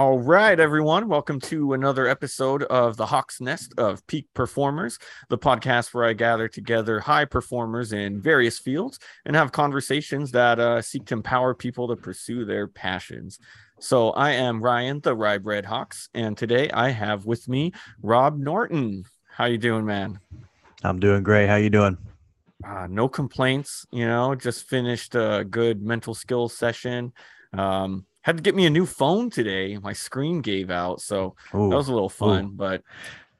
All right, everyone. Welcome to another episode of the Hawk's Nest of Peak Performers, the podcast where I gather together high performers in various fields and have conversations that uh, seek to empower people to pursue their passions. So I am Ryan, the RyBred Hawks, and today I have with me Rob Norton. How you doing, man? I'm doing great. How you doing? Uh, no complaints. You know, just finished a good mental skills session. Um, had to get me a new phone today. My screen gave out, so Ooh. that was a little fun. Ooh. But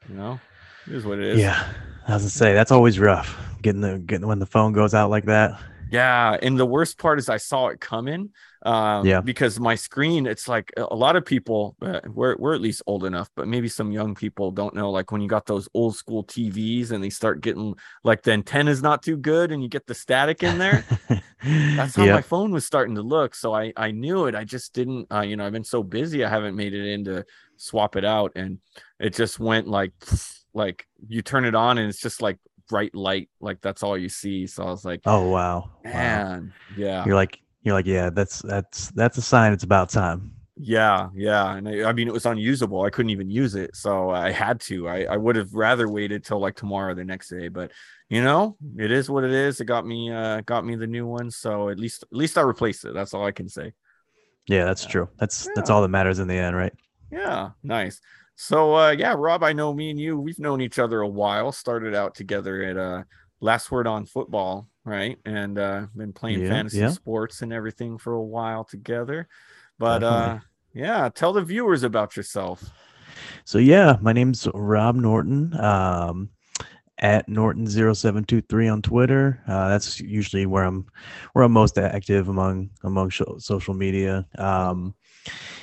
you know, it is what it is. Yeah, I was gonna say that's always rough getting the getting when the phone goes out like that. Yeah, and the worst part is I saw it coming. Um, yeah, because my screen, it's like a lot of people, uh, we're we're at least old enough, but maybe some young people don't know. Like when you got those old school TVs and they start getting like the antenna is not too good, and you get the static in there. that's how yep. my phone was starting to look. So I I knew it. I just didn't. Uh, you know, I've been so busy, I haven't made it in to swap it out, and it just went like like you turn it on and it's just like bright light like that's all you see so i was like oh wow man wow. yeah you're like you're like yeah that's that's that's a sign it's about time. Yeah yeah and I, I, mean it was unusable. I couldn't even use it so i had to. I, I would have rather waited till like tomorrow the next day but you know it is what it is. It got me uh got me the new one so at least at least i replaced it. That's all i can say. Yeah that's true. That's yeah. that's all that matters in the end right? Yeah nice. So uh, yeah, Rob, I know me and you, we've known each other a while. Started out together at uh, Last Word on Football, right? And uh, been playing yeah, fantasy yeah. sports and everything for a while together. But uh, yeah, tell the viewers about yourself. So yeah, my name's Rob Norton. Um, at Norton0723 on Twitter. Uh, that's usually where I'm where I'm most active among among social media. Um,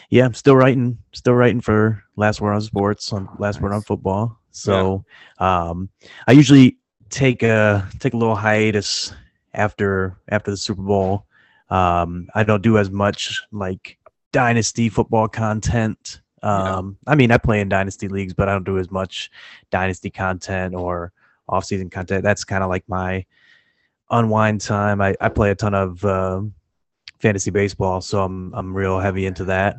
yeah, I'm still writing, still writing for Last Word on Sports on Last nice. Word on Football. So yeah. um, I usually take a take a little hiatus after after the Super Bowl. Um, I don't do as much like dynasty football content. Um, yeah. I mean, I play in dynasty leagues, but I don't do as much dynasty content or off-season content. That's kind of like my unwind time. I, I play a ton of uh, fantasy baseball, so I'm I'm real heavy into that.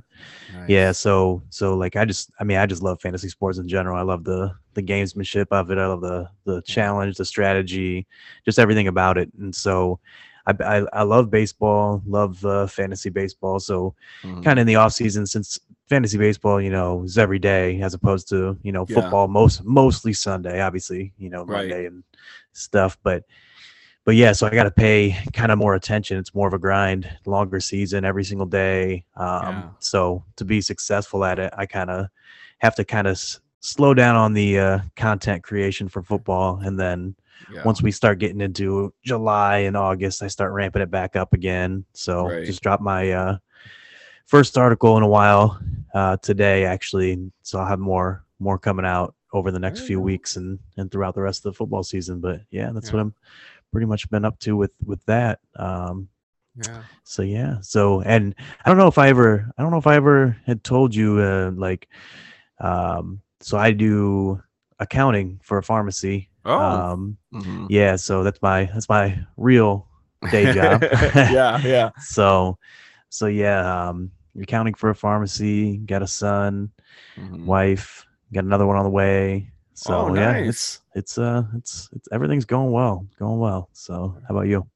Nice. Yeah, so so like I just I mean I just love fantasy sports in general. I love the the gamesmanship of it. I love the the challenge, the strategy, just everything about it. And so I I, I love baseball, love uh, fantasy baseball. So mm. kind of in the off season since fantasy baseball, you know, is every day as opposed to you know football yeah. most mostly Sunday, obviously you know Monday right. and stuff, but but yeah, so I got to pay kind of more attention. It's more of a grind, longer season every single day. Um, yeah. So to be successful at it, I kind of have to kind of s- slow down on the uh, content creation for football, and then yeah. once we start getting into July and August, I start ramping it back up again. So right. just drop my uh, first article in a while uh, today, actually. So I'll have more more coming out over the next few weeks and and throughout the rest of the football season. But yeah, that's yeah. what I'm pretty much been up to with with that. Um, yeah. So yeah. So and I don't know if I ever I don't know if I ever had told you uh, like um so I do accounting for a pharmacy. Oh. Um mm-hmm. yeah, so that's my that's my real day job. yeah, yeah. so so yeah, um accounting for a pharmacy, got a son, mm-hmm. wife, got another one on the way. So oh, nice. yeah, it's it's uh it's it's everything's going well, going well. So how about you?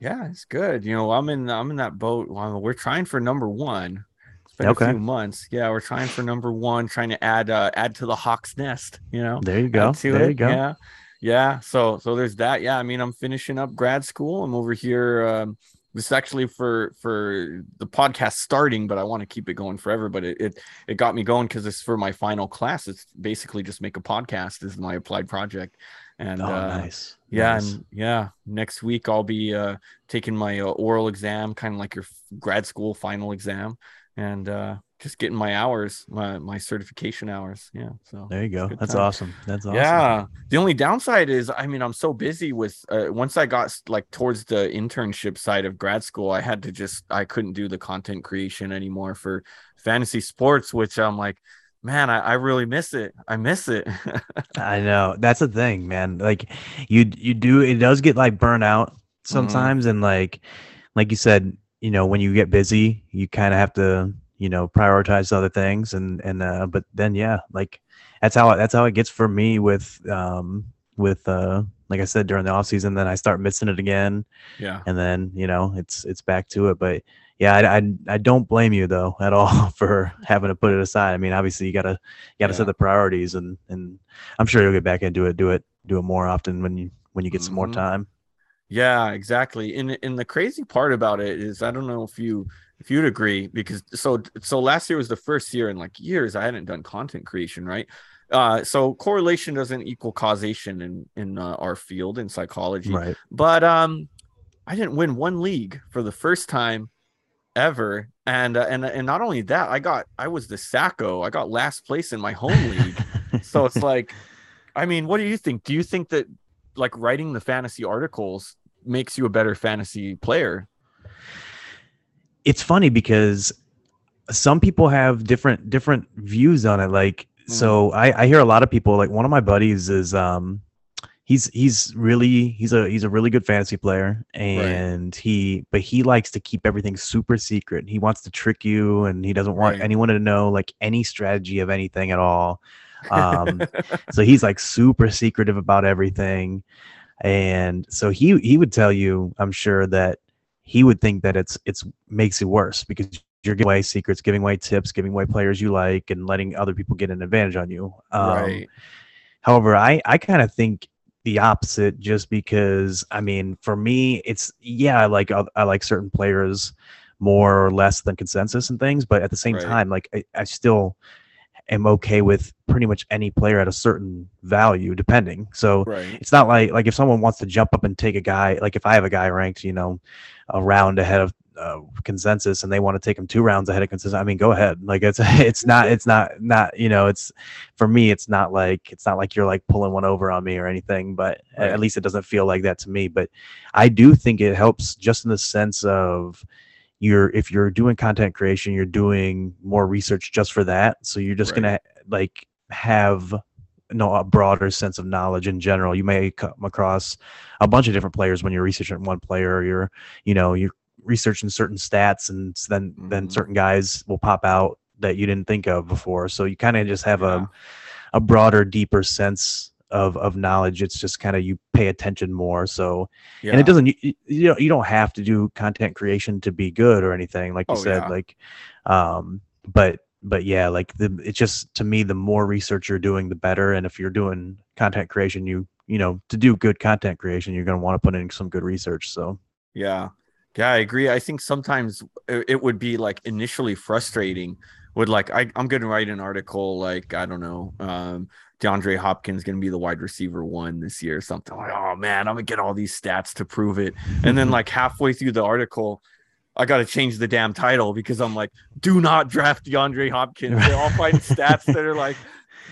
Yeah, it's good. You know, I'm in I'm in that boat. We're trying for number one. It's been okay. a few months. Yeah, we're trying for number one, trying to add uh add to the Hawk's nest, you know. There you go. There it. you go. Yeah. Yeah. So so there's that. Yeah. I mean, I'm finishing up grad school. I'm over here um this is actually for for the podcast starting but i want to keep it going forever but it it, it got me going because it's for my final class. It's basically just make a podcast is my applied project. And oh, uh, nice. yeah nice. and yeah next week i'll be uh taking my uh, oral exam kind of like your grad school final exam. And uh just getting my hours, my my certification hours. Yeah. So there you go. That's time. awesome. That's awesome. Yeah. The only downside is, I mean, I'm so busy with. Uh, once I got like towards the internship side of grad school, I had to just I couldn't do the content creation anymore for fantasy sports, which I'm like, man, I, I really miss it. I miss it. I know that's the thing, man. Like you you do it does get like burnout sometimes, mm-hmm. and like like you said, you know, when you get busy, you kind of have to you know prioritize other things and and uh but then yeah like that's how that's how it gets for me with um with uh like I said during the off season then I start missing it again yeah and then you know it's it's back to it but yeah I, I, I don't blame you though at all for having to put it aside I mean obviously you gotta you gotta yeah. set the priorities and and I'm sure you'll get back into it do it do it more often when you when you get mm-hmm. some more mm-hmm. time yeah exactly and and the crazy part about it is I don't know if you if you'd agree because so so last year was the first year in like years i hadn't done content creation right? Uh so correlation doesn't equal causation in in uh, our field in psychology. Right. But um i didn't win one league for the first time ever. And uh, and and not only that i got i was the Sacko. I got last place in my home league. So it's like i mean what do you think? Do you think that like writing the fantasy articles makes you a better fantasy player it's funny because some people have different different views on it. Like, mm. so I, I hear a lot of people. Like, one of my buddies is um, he's he's really he's a he's a really good fantasy player, and right. he but he likes to keep everything super secret. He wants to trick you, and he doesn't want right. anyone to know like any strategy of anything at all. Um, so he's like super secretive about everything, and so he he would tell you, I'm sure that he would think that it's it's makes it worse because you're giving away secrets, giving away tips, giving away players you like, and letting other people get an advantage on you. Um, right. However, I I kind of think the opposite, just because I mean, for me, it's yeah, I like I like certain players more or less than consensus and things, but at the same right. time, like I, I still am okay with pretty much any player at a certain value depending so right. it's not like like if someone wants to jump up and take a guy like if i have a guy ranked you know a round ahead of uh, consensus and they want to take him two rounds ahead of consensus i mean go ahead like it's it's not it's not not you know it's for me it's not like it's not like you're like pulling one over on me or anything but right. at least it doesn't feel like that to me but i do think it helps just in the sense of you're if you're doing content creation you're doing more research just for that so you're just right. gonna like have you know a broader sense of knowledge in general you may come across a bunch of different players when you're researching one player or you're you know you're researching certain stats and then mm-hmm. then certain guys will pop out that you didn't think of before so you kind of just have yeah. a a broader deeper sense of of knowledge it's just kind of you pay attention more so yeah. and it doesn't you, you know you don't have to do content creation to be good or anything like you oh, said yeah. like um but but yeah like the it's just to me the more research you're doing the better and if you're doing content creation you you know to do good content creation you're going to want to put in some good research so yeah yeah i agree i think sometimes it would be like initially frustrating would like I, i'm going to write an article like i don't know um DeAndre Hopkins going to be the wide receiver one this year or something. Like, oh man, I'm gonna get all these stats to prove it. And then mhm. like halfway through the article, I got to change the damn title because I'm like, do not draft DeAndre Hopkins. They're all fighting stats that are like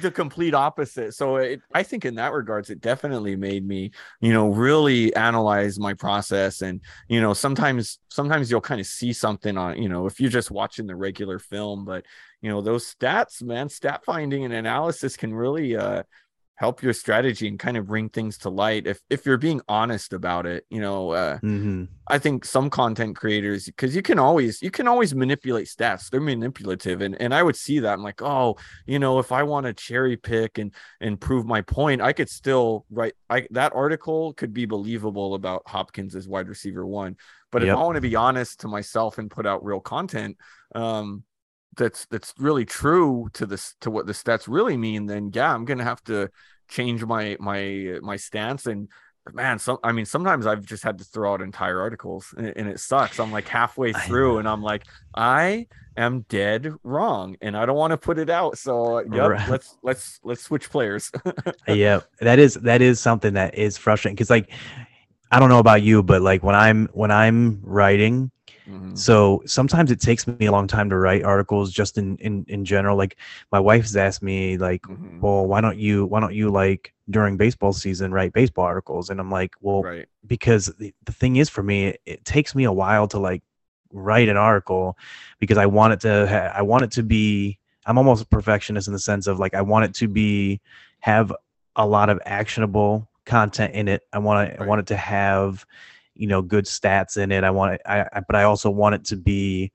the complete opposite. So it, I think in that regards, it definitely made me, you know, really analyze my process. And, you know, sometimes, sometimes you'll kind of see something on, you know, if you're just watching the regular film, but, you know, those stats, man, stat finding and analysis can really, uh, help your strategy and kind of bring things to light if if you're being honest about it you know uh, mm-hmm. i think some content creators because you can always you can always manipulate stats they're manipulative and and i would see that i'm like oh you know if i want to cherry pick and and prove my point i could still write i that article could be believable about hopkins as wide receiver one but yep. if i want to be honest to myself and put out real content um that's that's really true to this to what the stats really mean, then yeah, I'm gonna have to change my my my stance and man some i mean sometimes i've just had to throw out entire articles and, and it sucks. I'm like halfway through and i'm like i am dead wrong and i don't want to put it out. So yep right. let's let's let's switch players. Yeah that is that is something that is frustrating because like i don't know about you but like when i'm when i'm writing Mm-hmm. So sometimes it takes me a long time to write articles just in in in general. Like my wife has asked me like, mm-hmm. "Well, why don't you why don't you like during baseball season write baseball articles?" And I'm like, "Well, right. because the, the thing is for me, it, it takes me a while to like write an article because I want it to ha- I want it to be I'm almost a perfectionist in the sense of like I want it to be have a lot of actionable content in it. I want to right. I want it to have you know good stats in it. I want it, I, I but I also want it to be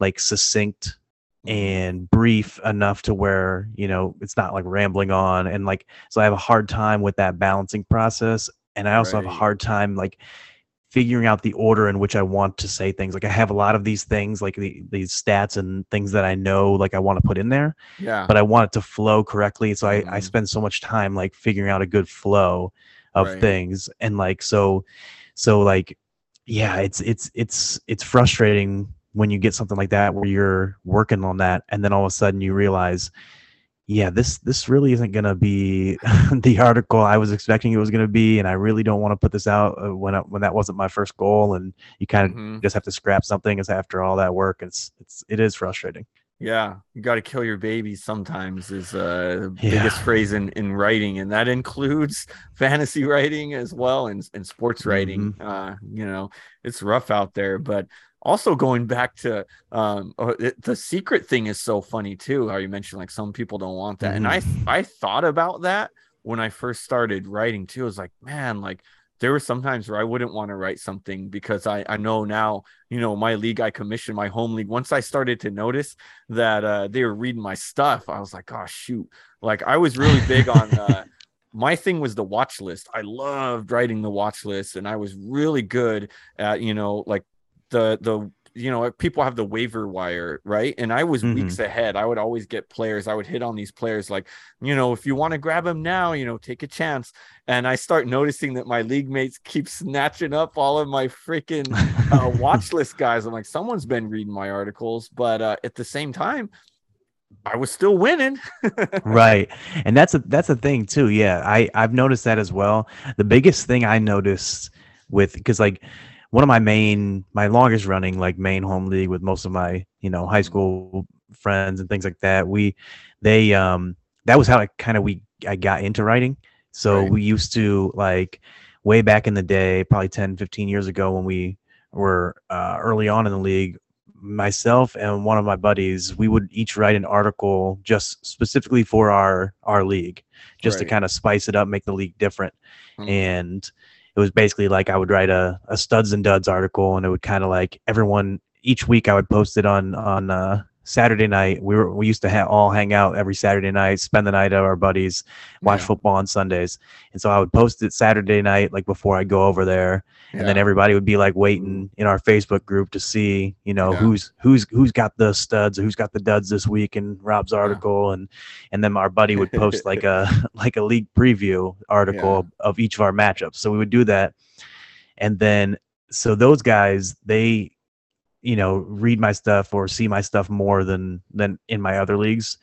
like succinct and brief enough to where you know it's not like rambling on and like so i have a hard time with that balancing process and i also right. have a hard time like figuring out the order in which i want to say things like i have a lot of these things like the, these stats and things that i know like i want to put in there yeah but i want it to flow correctly so mm-hmm. I, I spend so much time like figuring out a good flow of right. things and like so so like yeah it's it's it's it's frustrating when you get something like that where you're working on that and then all of a sudden you realize yeah this this really isn't going to be the article i was expecting it was going to be and i really don't want to put this out uh, when I, when that wasn't my first goal and you kind of mm-hmm. just have to scrap something as after all that work it's it's it is frustrating yeah you got to kill your babies sometimes is uh the yeah. biggest phrase in in writing and that includes fantasy writing as well and, and sports writing mm-hmm. uh you know it's rough out there but also going back to um it, the secret thing is so funny too how you mentioned like some people don't want that mm-hmm. and i mm-hmm. i thought about that when i first started writing too i was like man like there were sometimes where I wouldn't want to write something because I, I know now, you know, my league I commissioned my home league. Once I started to notice that uh, they were reading my stuff, I was like, oh shoot. Like I was really big on uh, my thing was the watch list. I loved writing the watch list and I was really good at, you know, like the the you know people have the waiver wire right and i was mm-hmm. weeks ahead i would always get players i would hit on these players like you know if you want to grab them now you know take a chance and i start noticing that my league mates keep snatching up all of my freaking uh, watch list guys i'm like someone's been reading my articles but uh, at the same time I was still winning. right. And that's a that's a thing too. Yeah. I I've noticed that as well. The biggest thing I noticed with cuz like one of my main my longest running like main home league with most of my you know high school friends and things like that we they um that was how i kind of we i got into writing so right. we used to like way back in the day probably 10 15 years ago when we were uh, early on in the league myself and one of my buddies we would each write an article just specifically for our our league just right. to kind of spice it up make the league different mm-hmm. and it was basically like I would write a, a studs and duds article and it would kind of like everyone each week I would post it on on uh, Saturday night. We were we used to ha- all hang out every Saturday night, spend the night at our buddies, watch yeah. football on Sundays. And so I would post it Saturday night, like before I go over there, yeah. and then everybody would be like waiting in our Facebook group to see, you know, yeah. who's who's who's got the studs, who's got the duds this week in Rob's article, and and then our buddy would post like a like a league preview article of, of each of our matchups. So we would do that, and then so those guys they you know read my stuff or see my stuff more than than in my other leagues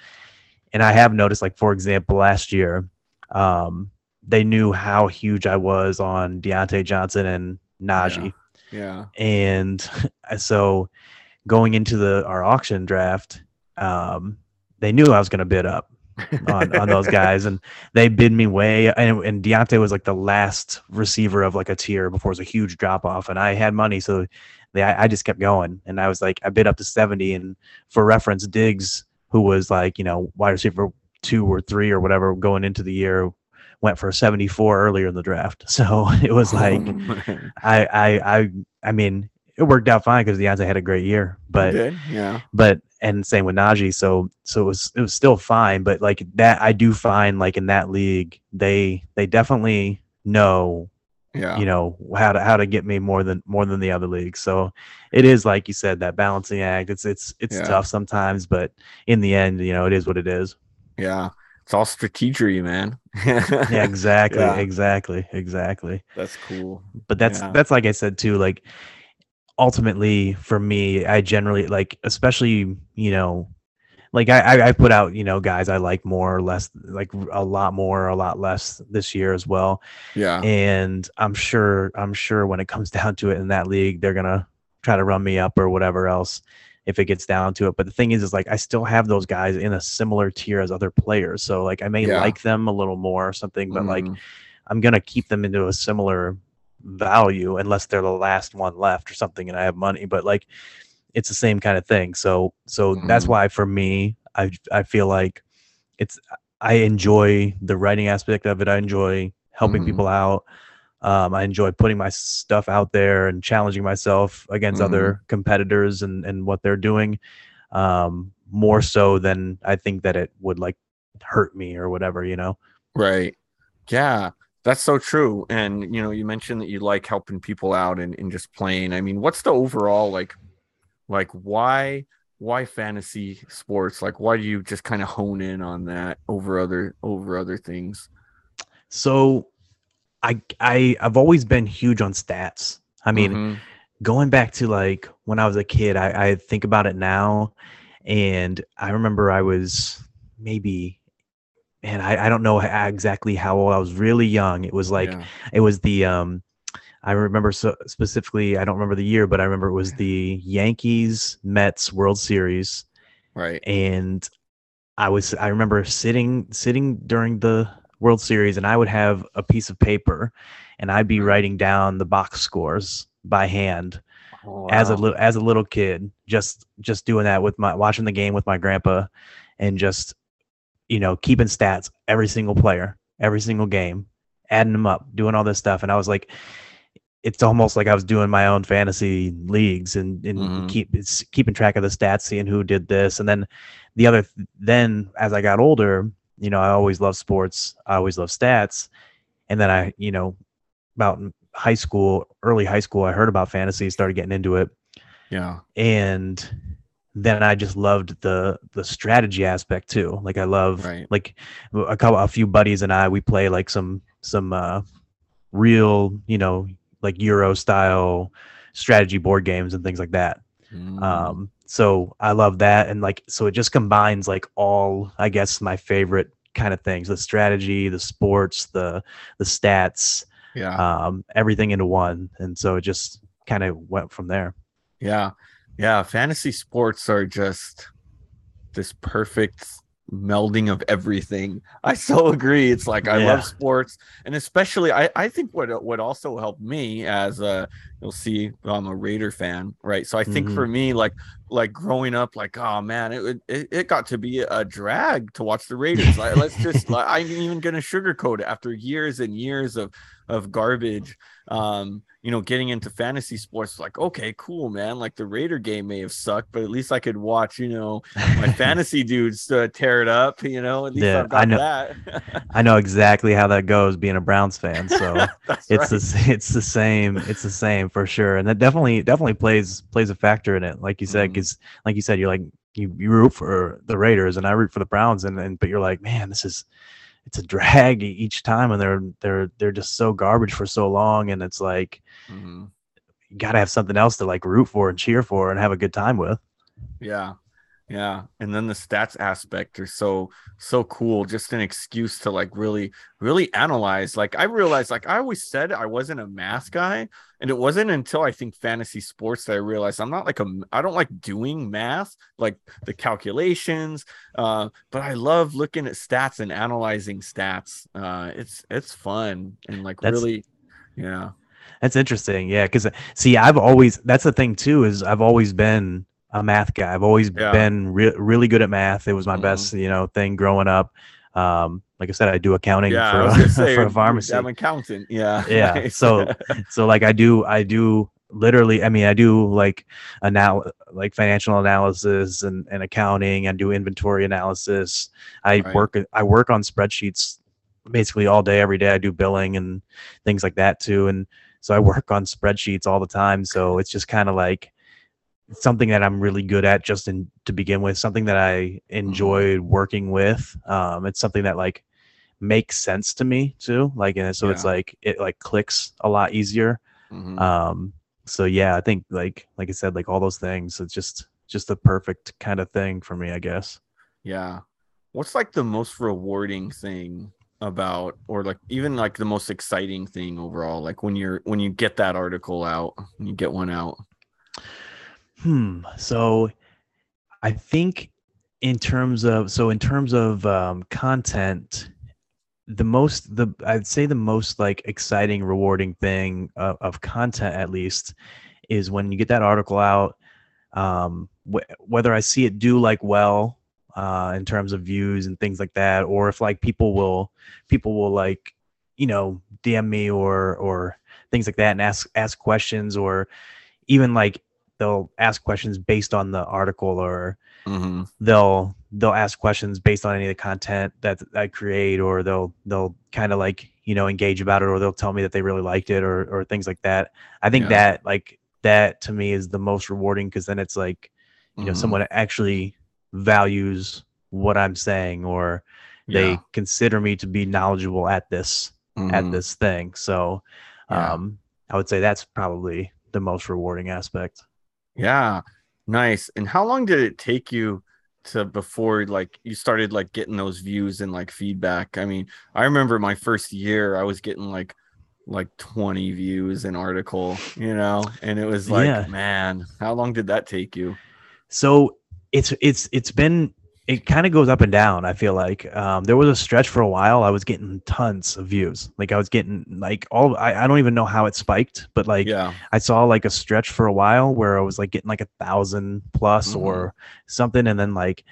and i have noticed like for example last year um they knew how huge i was on Diontae Johnson and Najee yeah, yeah. and so going into the our auction draft um they knew i was going to bid up on, on those guys and they bid me way and, and Diontae was like the last receiver of like a tier before it was a huge drop off and I had money so they, I, I just kept going, and I was like, I bid up to seventy, and for reference, Diggs, who was like, you know, wide receiver two or three or whatever going into the year, went for 74 earlier in the draft. So it was oh, like, I, I, I, I mean, it worked out fine because Diontae had a great year, but yeah, but and same with Najee. So so it was it was still fine, but like that, I do find like in that league, they they definitely know yeah you know how to how to get me more than more than the other leagues so it is like you said that balancing act it's it's it's yeah. tough sometimes but in the end you know it is what it is yeah it's all strategy man yeah exactly yeah. exactly exactly that's cool but that's yeah. that's like i said too like ultimately for me i generally like especially you know like I, I put out you know guys I like more or less like a lot more a lot less this year as well. Yeah, and I'm sure I'm sure when it comes down to it in that league they're gonna try to run me up or whatever else if it gets down to it. But the thing is, is like I still have those guys in a similar tier as other players, so like I may yeah. like them a little more or something, but mm. like I'm gonna keep them into a similar value unless they're the last one left or something and I have money. But like it's the same kind of thing. So so mm-hmm. that's why for me, I I feel like it's I enjoy the writing aspect of it. I enjoy helping mm-hmm. people out. Um, I enjoy putting my stuff out there and challenging myself against mm-hmm. other competitors and and what they're doing. Um, more so than I think that it would like hurt me or whatever, you know? Right. Yeah. That's so true. And you know, you mentioned that you like helping people out and, and just playing. I mean, what's the overall like like why why fantasy sports? Like why do you just kind of hone in on that over other over other things? So I I I've always been huge on stats. I mean, mm-hmm. going back to like when I was a kid, I, I think about it now and I remember I was maybe and I, I don't know exactly how old I was really young. It was like yeah. it was the um I remember so specifically, I don't remember the year, but I remember it was the Yankees Mets World Series. Right. And I was I remember sitting sitting during the World Series and I would have a piece of paper and I'd be writing down the box scores by hand oh, wow. as a little as a little kid just just doing that with my watching the game with my grandpa and just you know, keeping stats every single player, every single game, adding them up, doing all this stuff. And I was like, it's almost like I was doing my own fantasy leagues and, and mm-hmm. keep it's keeping track of the stats, seeing who did this. And then the other, then as I got older, you know, I always loved sports. I always loved stats. And then I, you know, about high school, early high school, I heard about fantasy, started getting into it. Yeah. And then I just loved the the strategy aspect too. Like I love right. like a couple a few buddies and I we play like some some uh real, you know, like Euro style strategy board games and things like that. Mm. Um so I love that and like so it just combines like all I guess my favorite kind of things, the strategy, the sports, the the stats, yeah. Um everything into one. And so it just kind of went from there. Yeah. Yeah, fantasy sports are just this perfect melding of everything. I so agree. It's like I yeah. love sports, and especially I I think what what also helped me as a you'll see I'm a Raider fan, right? So I think mm-hmm. for me like like growing up, like oh man, it it, it got to be a drag to watch the Raiders. like, let's just like, I'm even gonna sugarcoat it after years and years of of garbage. Um, you know, getting into fantasy sports, like, okay, cool, man. Like the Raider game may have sucked, but at least I could watch, you know, my fantasy dudes uh, tear it up, you know, at least yeah, i know, that. I know exactly how that goes being a Browns fan. So it's right. the, it's the same. It's the same for sure. And that definitely, definitely plays, plays a factor in it. Like you said, mm. cause like you said, you're like, you, you root for the Raiders and I root for the Browns and, and, but you're like, man, this is, it's a drag each time and they're they're they're just so garbage for so long and it's like mm-hmm. you got to have something else to like root for and cheer for and have a good time with yeah yeah and then the stats aspect are so so cool just an excuse to like really really analyze like i realized like i always said i wasn't a math guy and it wasn't until i think fantasy sports that i realized i'm not like a i don't like doing math like the calculations uh but i love looking at stats and analyzing stats uh it's it's fun and like that's, really yeah. That's interesting yeah because see i've always that's the thing too is i've always been a math guy. I've always yeah. been re- really good at math. It was my mm-hmm. best, you know, thing growing up. Um, like I said, I do accounting yeah, for, a, say, for a pharmacy. I'm an accountant. Yeah. Yeah. so, so like I do, I do literally, I mean, I do like anal like financial analysis and, and accounting and do inventory analysis. I right. work, I work on spreadsheets basically all day, every day. I do billing and things like that too. And so I work on spreadsheets all the time. So it's just kind of like, something that I'm really good at just in to begin with, something that I mm-hmm. enjoyed working with. Um, it's something that like makes sense to me too. Like, and so yeah. it's like it like clicks a lot easier. Mm-hmm. Um, so yeah, I think like like I said, like all those things, it's just just the perfect kind of thing for me, I guess. Yeah. What's like the most rewarding thing about or like even like the most exciting thing overall like when you're when you get that article out when you get one out Hmm. So I think in terms of so in terms of um, content, the most the I'd say the most like exciting, rewarding thing of, of content at least is when you get that article out. Um, wh- whether I see it do like well uh, in terms of views and things like that, or if like people will people will like you know DM me or or things like that and ask ask questions or even like they'll ask questions based on the article or mm-hmm. they'll they'll ask questions based on any of the content that I create or they'll they'll kind of like you know engage about it or they'll tell me that they really liked it or or things like that i think yeah. that like that to me is the most rewarding because then it's like you know mm-hmm. someone actually values what i'm saying or they yeah. consider me to be knowledgeable at this mm-hmm. at this thing so yeah. um i would say that's probably the most rewarding aspect yeah nice. And how long did it take you to before like you started like getting those views and like feedback? I mean i remember my first year i was getting like like 20 views an article you know? And it was like yeah. man how long did that take you? So it's it's it's been it kind of goes up and down. I feel like um, there was a stretch for a while. I was getting tons of views. Like I was getting like all. I, I don't even know how it spiked, but like yeah. I saw like a stretch for a while where I was like getting like a thousand plus mm-hmm. or something, and then like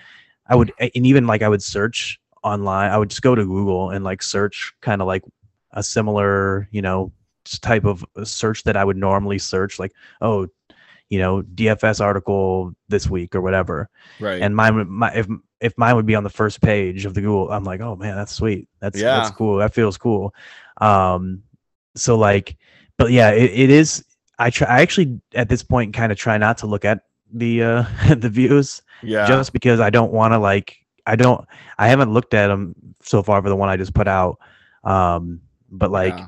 I would and even like I would search online. I would just go to Google and like search kind of like a similar you know type of search that I would normally search, like oh you know DFS article this week or whatever. Right. And mine, my if if mine would be on the first page of the Google, I'm like, oh man, that's sweet. That's yeah. that's cool. That feels cool. Um, so like, but yeah, it, it is. I try. I actually at this point kind of try not to look at the uh the views. Yeah. Just because I don't want to like. I don't. I haven't looked at them so far for the one I just put out. Um, but like. Yeah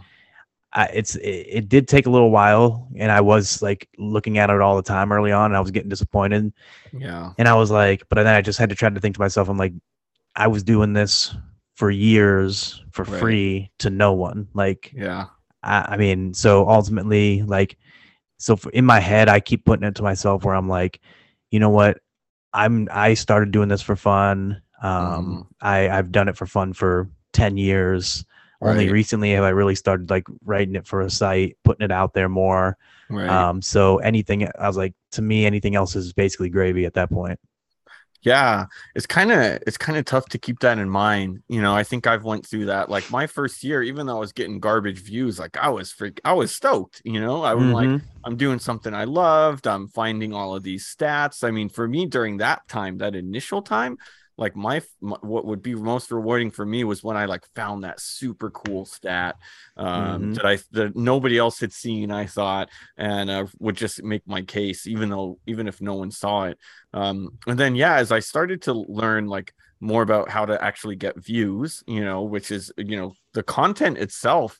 I, it's it, it, did take a little while, and I was like looking at it all the time early on, and I was getting disappointed. Yeah, and I was like, but then I just had to try to think to myself, I'm like, I was doing this for years for right. free to no one. Like, yeah, I, I mean, so ultimately, like, so in my head, I keep putting it to myself where I'm like, you know what, I'm I started doing this for fun. Um, mm. I I've done it for fun for ten years Right. Only recently have I really started like writing it for a site, putting it out there more. Right. Um, so anything, I was like, to me, anything else is basically gravy at that point. Yeah, it's kind of it's kind of tough to keep that in mind. You know, I think I've went through that. Like my first year, even though I was getting garbage views, like I was freak, I was stoked. You know, I was mm-hmm. like, I'm doing something I loved. I'm finding all of these stats. I mean, for me during that time, that initial time, like my, my, what would be most rewarding for me was when I like found that super cool stat um, mm-hmm. that I that nobody else had seen. I thought and uh, would just make my case, even though even if no one saw it. Um, and then yeah, as I started to learn like more about how to actually get views, you know, which is you know the content itself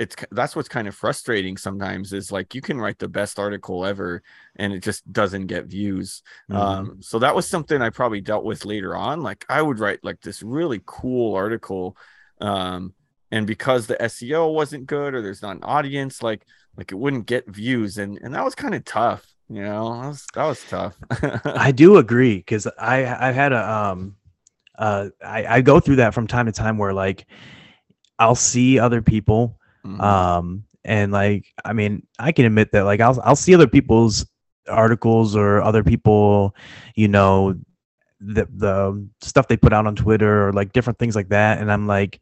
it's that's what's kind of frustrating sometimes is like you can write the best article ever and it just doesn't get views. Mm-hmm. um so that was something i probably dealt with later on like i would write like this really cool article um and because the seo wasn't good or there's not an audience like like it wouldn't get views and and that was kind of tough you know? That was that was tough. I do agree because i i've had a um uh I, I go through that from time to time where like i'll see other people Mm-hmm. Um, and like, I mean, I can admit that like I'll I'll see other people's articles or other people, you know, the the stuff they put out on Twitter or like different things like that, and I'm like,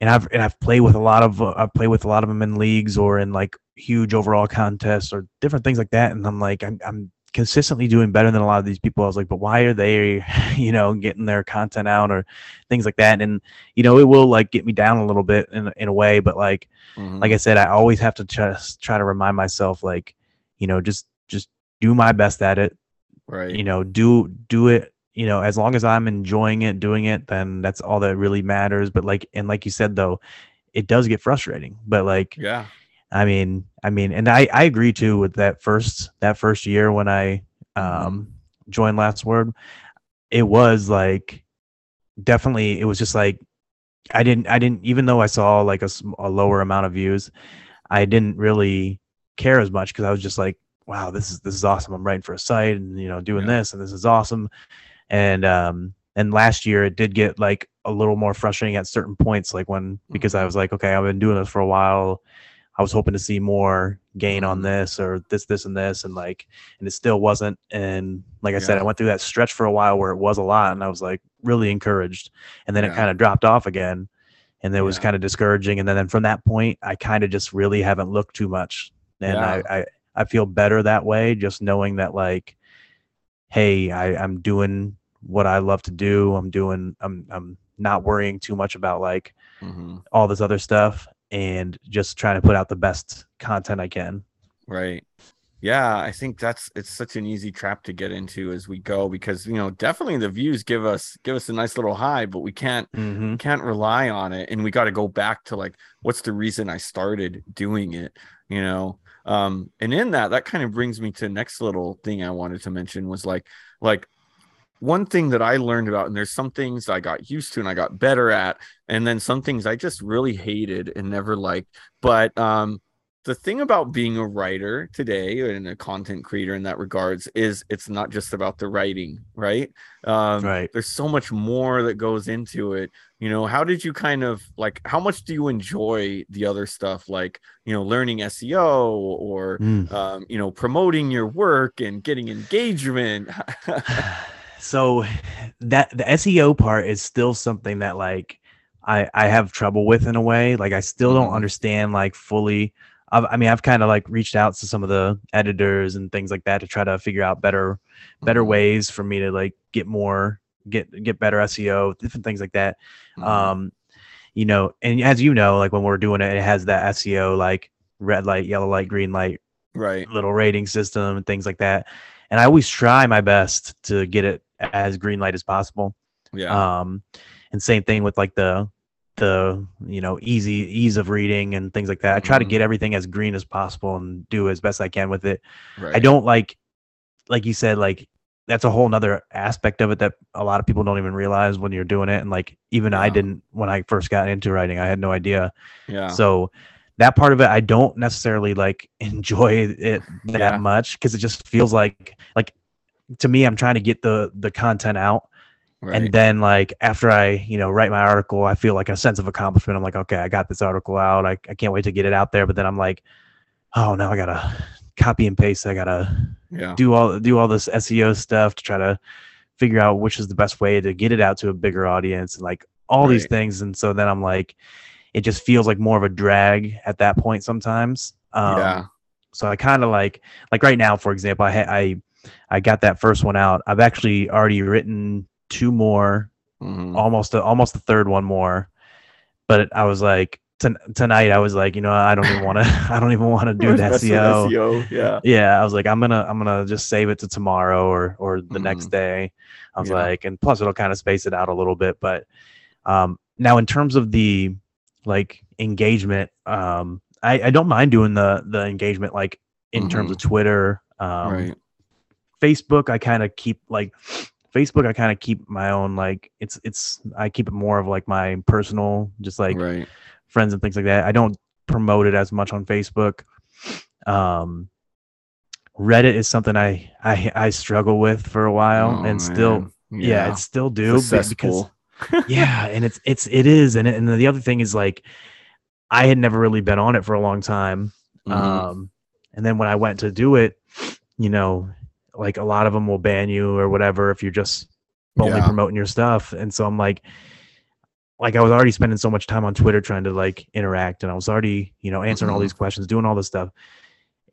and I've and I've played with a lot of uh, I've played with a lot of them in leagues or in like huge overall contests or different things like that, and I'm like, I'm I'm consistently doing better than a lot of these people. I was like, but why are they, you know, getting their content out or things like that? And you know, it will like get me down a little bit in in a way, but like, mm-hmm. like I said, I always have to just try to remind myself, like, you know, just just do my best at it. Right. You know, do do it. You know, as long as I'm enjoying it, doing it, then that's all that really matters. But like, and like you said, though, it does get frustrating. But like, yeah, I mean, I mean, and I, I agree too with that first that first year when I mm-hmm. um, joined Last Word. It was like definitely it was just like I didn't I didn't even though I saw like a, a lower amount of views, I didn't really care as much because I was just like, wow, this is this is awesome. I'm writing for a site and you know doing yeah. this and this is awesome. And um and last year it did get like a little more frustrating at certain points, like when because I mm-hmm. was like, okay, I've been doing this for a while I was hoping to see more gain on mm-hmm. this or this, this, and this, and like, and it still wasn't. And like I yeah. said, I went through that stretch for a while where it was a lot, and I was like really encouraged, and then yeah. it kind of dropped off again, and it was kind of discouraging. And then, then from that point, I kind of just really haven't looked too much, and I, I I feel better that way, just knowing that like, hey, I, I'm doing what I love to do. I'm doing I'm I'm not worrying too much about like mm-hmm. all this other stuff and just trying to put out the best content I can. Right. Yeah, I think that's it's such an easy trap to get into as we go because you know definitely the views give us give us a nice little high, but we can't mm-hmm. can't rely on it, and we got to go back to like what's the reason I started doing it, you know. Um, and in that, that kind of brings me to next little thing I wanted to mention was like like one thing that I learned about, and there's some things I got used to and I got better at, and then some things I just really hated and never liked. But um, the thing about being a writer today and a content creator in that regards is it's not just about the writing right um, right there's so much more that goes into it you know how did you kind of like how much do you enjoy the other stuff like you know learning seo or mm. um, you know promoting your work and getting engagement so that the seo part is still something that like I, I have trouble with in a way like i still don't mm-hmm. understand like fully I've, i mean, I've kind of like reached out to some of the editors and things like that to try to figure out better, better mm-hmm. ways for me to like get more, get get better SEO, different things like that. Mm-hmm. Um, you know, and as you know, like when we're doing it, it has that SEO like red light, yellow light, green light, right? Little rating system and things like that. And I always try my best to get it as green light as possible. Yeah. Um, and same thing with like the the you know easy ease of reading and things like that. I try mm-hmm. to get everything as green as possible and do as best I can with it. Right. I don't like like you said like that's a whole nother aspect of it that a lot of people don't even realize when you're doing it and like even yeah. I didn't when I first got into writing I had no idea. Yeah. So that part of it I don't necessarily like enjoy it that yeah. much because it just feels like like to me I'm trying to get the the content out Right. And then like after I, you know, write my article, I feel like a sense of accomplishment. I'm like, okay, I got this article out. I, I can't wait to get it out there. But then I'm like, oh now I gotta copy and paste. I gotta yeah. do all do all this SEO stuff to try to figure out which is the best way to get it out to a bigger audience and like all right. these things. And so then I'm like, it just feels like more of a drag at that point sometimes. Um, yeah. So I kind of like like right now, for example, I I I got that first one out. I've actually already written two more, mm-hmm. almost a, almost the third one more. But I was like, t- tonight I was like, you know, I don't even want to, I don't even want to do the SEO. SEO. Yeah, yeah. I was like, I'm gonna, I'm gonna just save it to tomorrow or or the mm-hmm. next day. I was yeah. like, and plus it'll kind of space it out a little bit. But um, now in terms of the like engagement, um, I, I don't mind doing the the engagement like in mm-hmm. terms of Twitter. Um, right. Facebook, I kind of keep like Facebook, I kind of keep my own like it's it's I keep it more of like my personal, just like right. friends and things like that. I don't promote it as much on Facebook. Um, Reddit is something I I I struggle with for a while oh, and still yeah. yeah, it's still do it's because yeah, and it's it's it is and and the other thing is like I had never really been on it for a long time. Mm-hmm. Um, and then when I went to do it, you know, like a lot of them will ban you or whatever if you're just only yeah. promoting your stuff. And so I'm like, like I was already spending so much time on Twitter trying to like interact, and I was already, you know, answering mm-hmm. all these questions, doing all this stuff.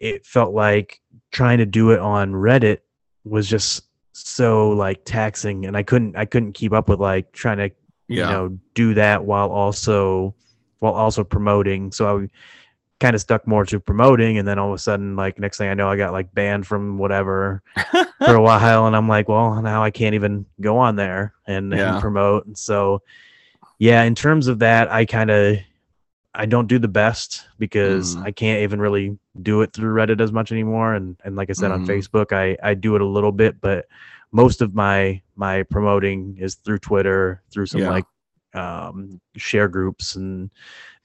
It felt like trying to do it on Reddit was just so like taxing, and I couldn't, I couldn't keep up with like trying to, yeah. you know, do that while also, while also promoting. So I kind of stuck more to promoting and then all of a sudden like next thing i know i got like banned from whatever for a while and i'm like well now i can't even go on there and, yeah. and promote and so yeah in terms of that i kind of i don't do the best because mm. i can't even really do it through reddit as much anymore and and like i said mm. on facebook i i do it a little bit but most of my my promoting is through twitter through some yeah. like um share groups and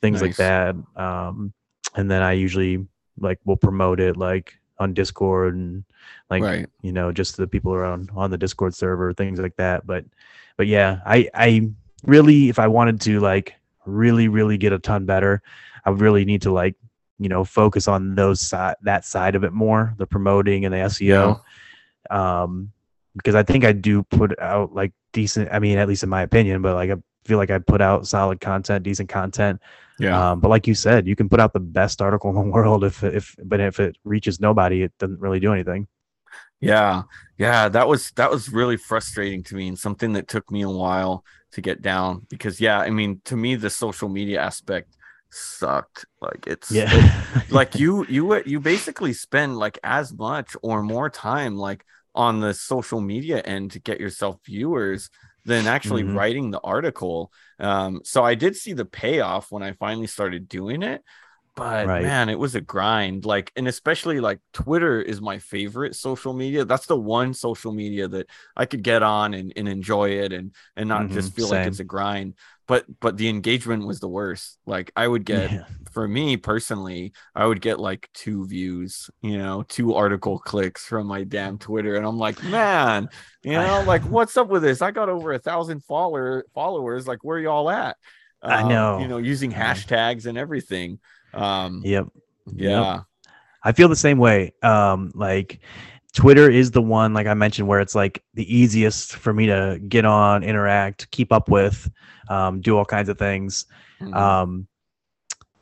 things nice. like that um and then I usually like will promote it like on Discord and like right. you know just the people around on the Discord server things like that. But but yeah, I I really if I wanted to like really really get a ton better, I would really need to like you know focus on those side that side of it more, the promoting and the SEO. Yeah. Um, because I think I do put out like decent. I mean, at least in my opinion, but like a feel like I put out solid content, decent content. Yeah. Um, but like you said, you can put out the best article in the world if if but if it reaches nobody, it doesn't really do anything. Yeah. Yeah, that was that was really frustrating to me and something that took me a while to get down because yeah, I mean, to me the social media aspect sucked. Like it's yeah. it, like you you you basically spend like as much or more time like on the social media end to get yourself viewers than actually mm-hmm. writing the article. Um, so I did see the payoff when I finally started doing it, but right. man, it was a grind. Like, and especially like Twitter is my favorite social media. That's the one social media that I could get on and, and enjoy it and and not mm-hmm. just feel Same. like it's a grind but but the engagement was the worst like i would get yeah. for me personally i would get like two views you know two article clicks from my damn twitter and i'm like man you know like what's up with this i got over a thousand follower followers like where y'all at um, i know you know using hashtags and everything um yep yeah yep. i feel the same way um like Twitter is the one, like I mentioned, where it's like the easiest for me to get on, interact, keep up with um, do all kinds of things. Mm-hmm. Um,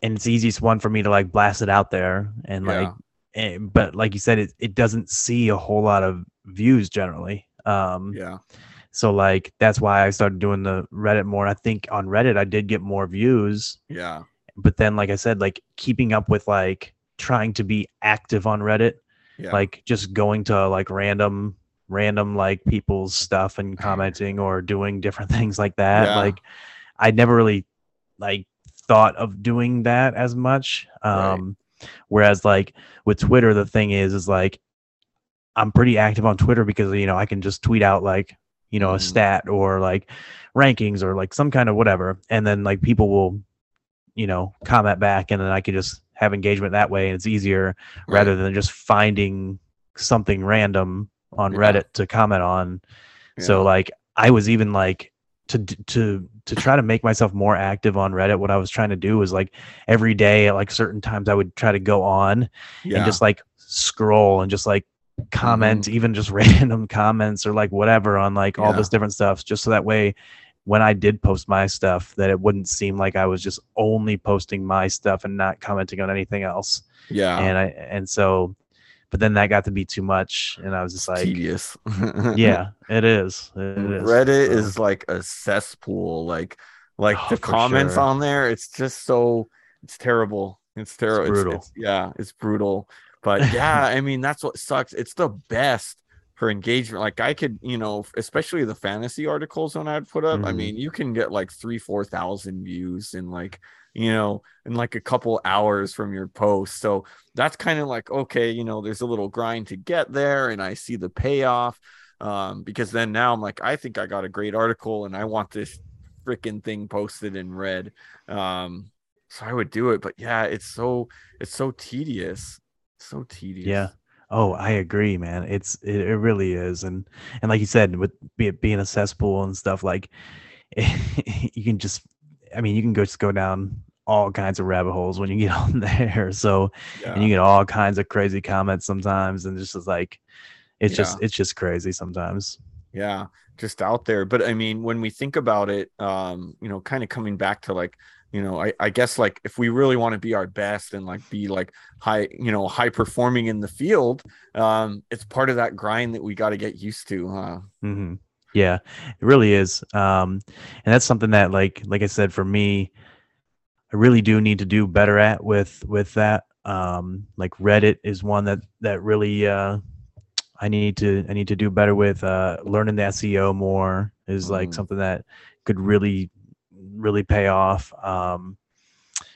and it's the easiest one for me to like blast it out there and yeah. like, and, eh, but like you said, it, it doesn't see a whole lot of views generally. Um, yeah. So like that's why I started doing the Reddit more. I think on Reddit I did get more views. Yeah. But then like I said, like keeping up with like trying to be active on Reddit, yeah. like just going to like random random like people's stuff and commenting or doing different things like that. Yeah. Like I never really like thought of doing that as much. Um right. whereas like with Twitter the thing is is like I'm pretty active on Twitter because you know I can just tweet out like you know a mm. stat or like rankings or like some kind of whatever and then like people will you know comment back and then I can just have engagement that way and it's easier right. rather than just finding something random on yeah. Reddit to comment on. Yeah. So like I was even like to to to try to make myself more active on Reddit. What I was trying to do was like every day at like certain times I would try to go on yeah. and just like scroll and just like comment mm-hmm. even just random comments or like whatever on like all this different stuff just so that way when I did post my stuff that it wouldn't seem like I was just only posting my stuff and not commenting on anything else. Yeah. And I and so but then that got to be too much and i was just like tedious yeah it is it is reddit so. is like a cesspool like like oh, the comments sure. on there it's just so it's terrible it's terrible it's brutal. It's, it's, yeah it's brutal but yeah i mean that's what sucks it's the best for engagement like i could you know especially the fantasy articles when i'd put up mm. i mm-hmm. mean you can get like three four thousand views in like you know, in like a couple hours from your post. So that's kind of like, okay, you know, there's a little grind to get there and I see the payoff. Um, because then now I'm like, I think I got a great article and I want this freaking thing posted and read. Um, so I would do it, but yeah, it's so it's so tedious, so tedious. Yeah. Oh, I agree, man. It's it, it really is, and and like you said, with be being a cesspool and stuff, like you can just I mean, you can go just go down all kinds of rabbit holes when you get on there. So, yeah. and you get all kinds of crazy comments sometimes, and just is like, it's yeah. just it's just crazy sometimes. Yeah, just out there. But I mean, when we think about it, um, you know, kind of coming back to like, you know, I, I guess like if we really want to be our best and like be like high, you know, high performing in the field, um, it's part of that grind that we got to get used to, huh? Mm-hmm. Yeah, it really is. Um, and that's something that, like, like I said, for me, I really do need to do better at with with that. Um, like Reddit is one that that really uh, I need to I need to do better with. Uh, learning the SEO more is like mm. something that could really really pay off. Um,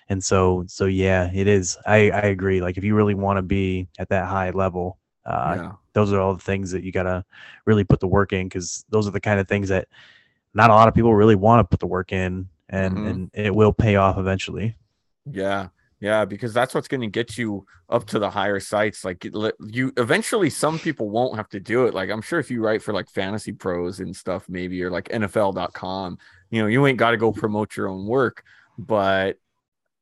and so so yeah, it is. I I agree. Like if you really want to be at that high level, uh, yeah. Those are all the things that you got to really put the work in because those are the kind of things that not a lot of people really want to put the work in and, mm-hmm. and it will pay off eventually. Yeah. Yeah, because that's what's going to get you up to the higher sites. Like you eventually, some people won't have to do it. Like I'm sure if you write for like Fantasy Pros and stuff, maybe or like NFL.com, you know, you ain't got to go promote your own work. But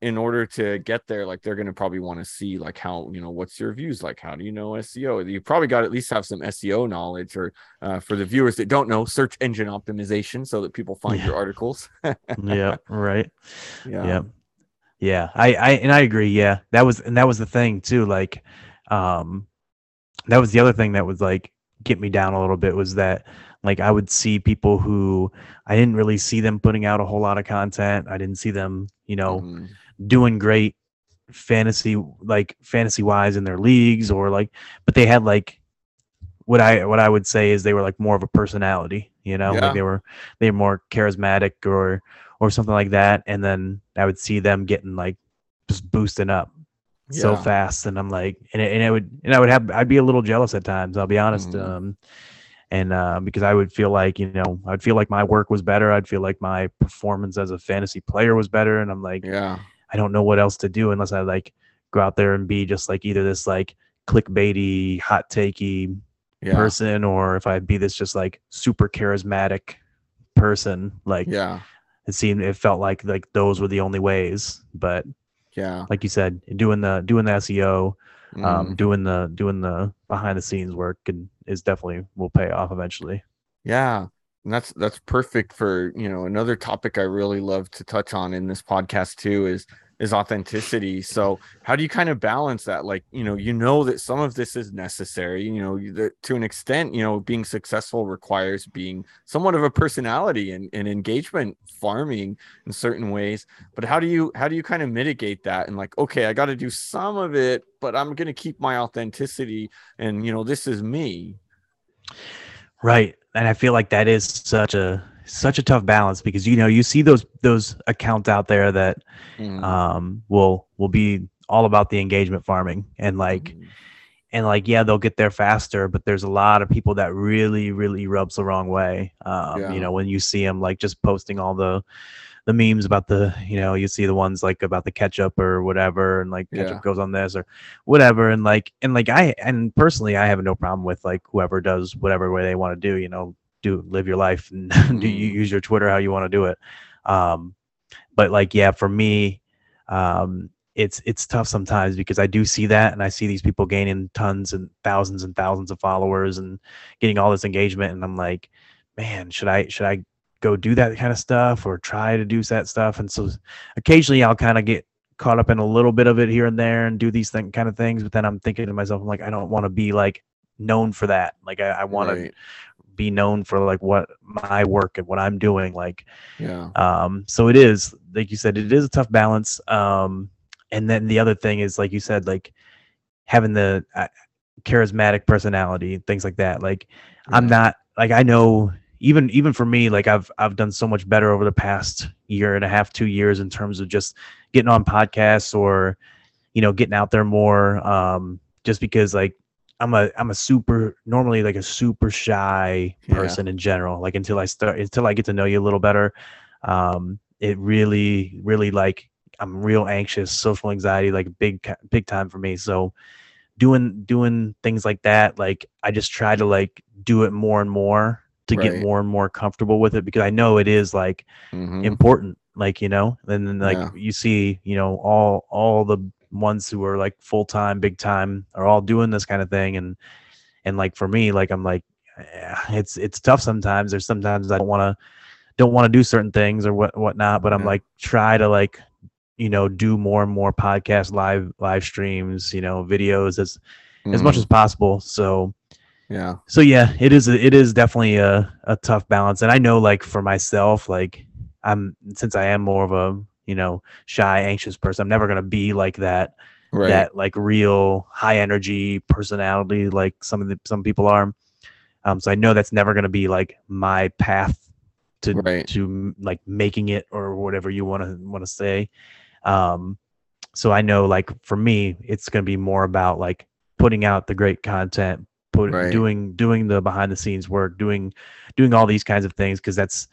in order to get there, like they're gonna probably want to see like how you know what's your views like. How do you know SEO? You probably got to at least have some SEO knowledge, or uh, for the viewers that don't know, search engine optimization, so that people find yeah. your articles. yeah. Right. Yeah. Yeah. Yeah. I I and I agree. Yeah. That was and that was the thing too. Like, um, that was the other thing that was like get me down a little bit was that like I would see people who I didn't really see them putting out a whole lot of content. I didn't see them, you know, mm. doing great fantasy like fantasy wise in their leagues or like but they had like what I what I would say is they were like more of a personality, you know, yeah. like they were they were more charismatic or or something like that. And then I would see them getting like just boosting up yeah. so fast, and I'm like, and it, and it would and I would have I'd be a little jealous at times. I'll be honest. Mm. Um, and uh, because I would feel like you know I'd feel like my work was better. I'd feel like my performance as a fantasy player was better, and I'm like, yeah, I don't know what else to do unless I like go out there and be just like either this like clickbaity, hot takey yeah. person, or if I'd be this just like super charismatic person. Like, yeah, it seemed it felt like like those were the only ways. But yeah, like you said, doing the doing the SEO, mm. um, doing the doing the behind the scenes work and is definitely will pay off eventually. Yeah. And that's that's perfect for, you know, another topic I really love to touch on in this podcast too is is authenticity. So, how do you kind of balance that? Like, you know, you know that some of this is necessary, you know, that to an extent, you know, being successful requires being somewhat of a personality and, and engagement farming in certain ways. But how do you how do you kind of mitigate that and like, okay, I got to do some of it, but I'm going to keep my authenticity and, you know, this is me. Right. And I feel like that is such a such a tough balance because you know you see those those accounts out there that mm. um will will be all about the engagement farming and like mm. and like yeah they'll get there faster but there's a lot of people that really really rubs the wrong way um yeah. you know when you see them like just posting all the the memes about the you know you see the ones like about the ketchup or whatever and like ketchup yeah. goes on this or whatever and like and like i and personally i have no problem with like whoever does whatever way they want to do you know do live your life and do you mm-hmm. use your Twitter how you want to do it. Um, but like, yeah, for me, um, it's it's tough sometimes because I do see that and I see these people gaining tons and thousands and thousands of followers and getting all this engagement and I'm like, man, should I should I go do that kind of stuff or try to do that stuff? And so occasionally I'll kind of get caught up in a little bit of it here and there and do these thing, kind of things. But then I'm thinking to myself, I'm like, I don't want to be like known for that. Like I, I want right. to be known for like what my work and what I'm doing. Like, yeah. Um, so it is, like you said, it is a tough balance. Um, and then the other thing is, like you said, like having the uh, charismatic personality, things like that. Like, yeah. I'm not like I know even even for me, like I've I've done so much better over the past year and a half, two years in terms of just getting on podcasts or you know getting out there more. Um, just because like I'm a I'm a super normally like a super shy person yeah. in general. Like until I start until I get to know you a little better, um, it really really like I'm real anxious, social anxiety like big big time for me. So doing doing things like that, like I just try to like do it more and more to right. get more and more comfortable with it because I know it is like mm-hmm. important. Like you know, and then like yeah. you see, you know, all all the ones who are like full time, big time, are all doing this kind of thing. And and like for me, like I'm like, yeah, it's it's tough sometimes. There's sometimes I don't want to don't want to do certain things or what whatnot, but I'm like try to like you know do more and more podcast live live streams, you know, videos as mm-hmm. as much mm-hmm. as possible. So yeah. So yeah, it is it is definitely a a tough balance, and I know like for myself, like I'm since I am more of a you know shy anxious person i'm never going to be like that right. that like real high energy personality like some of the some people are um so i know that's never going to be like my path to right. to like making it or whatever you want to want to say um so i know like for me it's going to be more about like putting out the great content put right. doing doing the behind the scenes work doing doing all these kinds of things because that's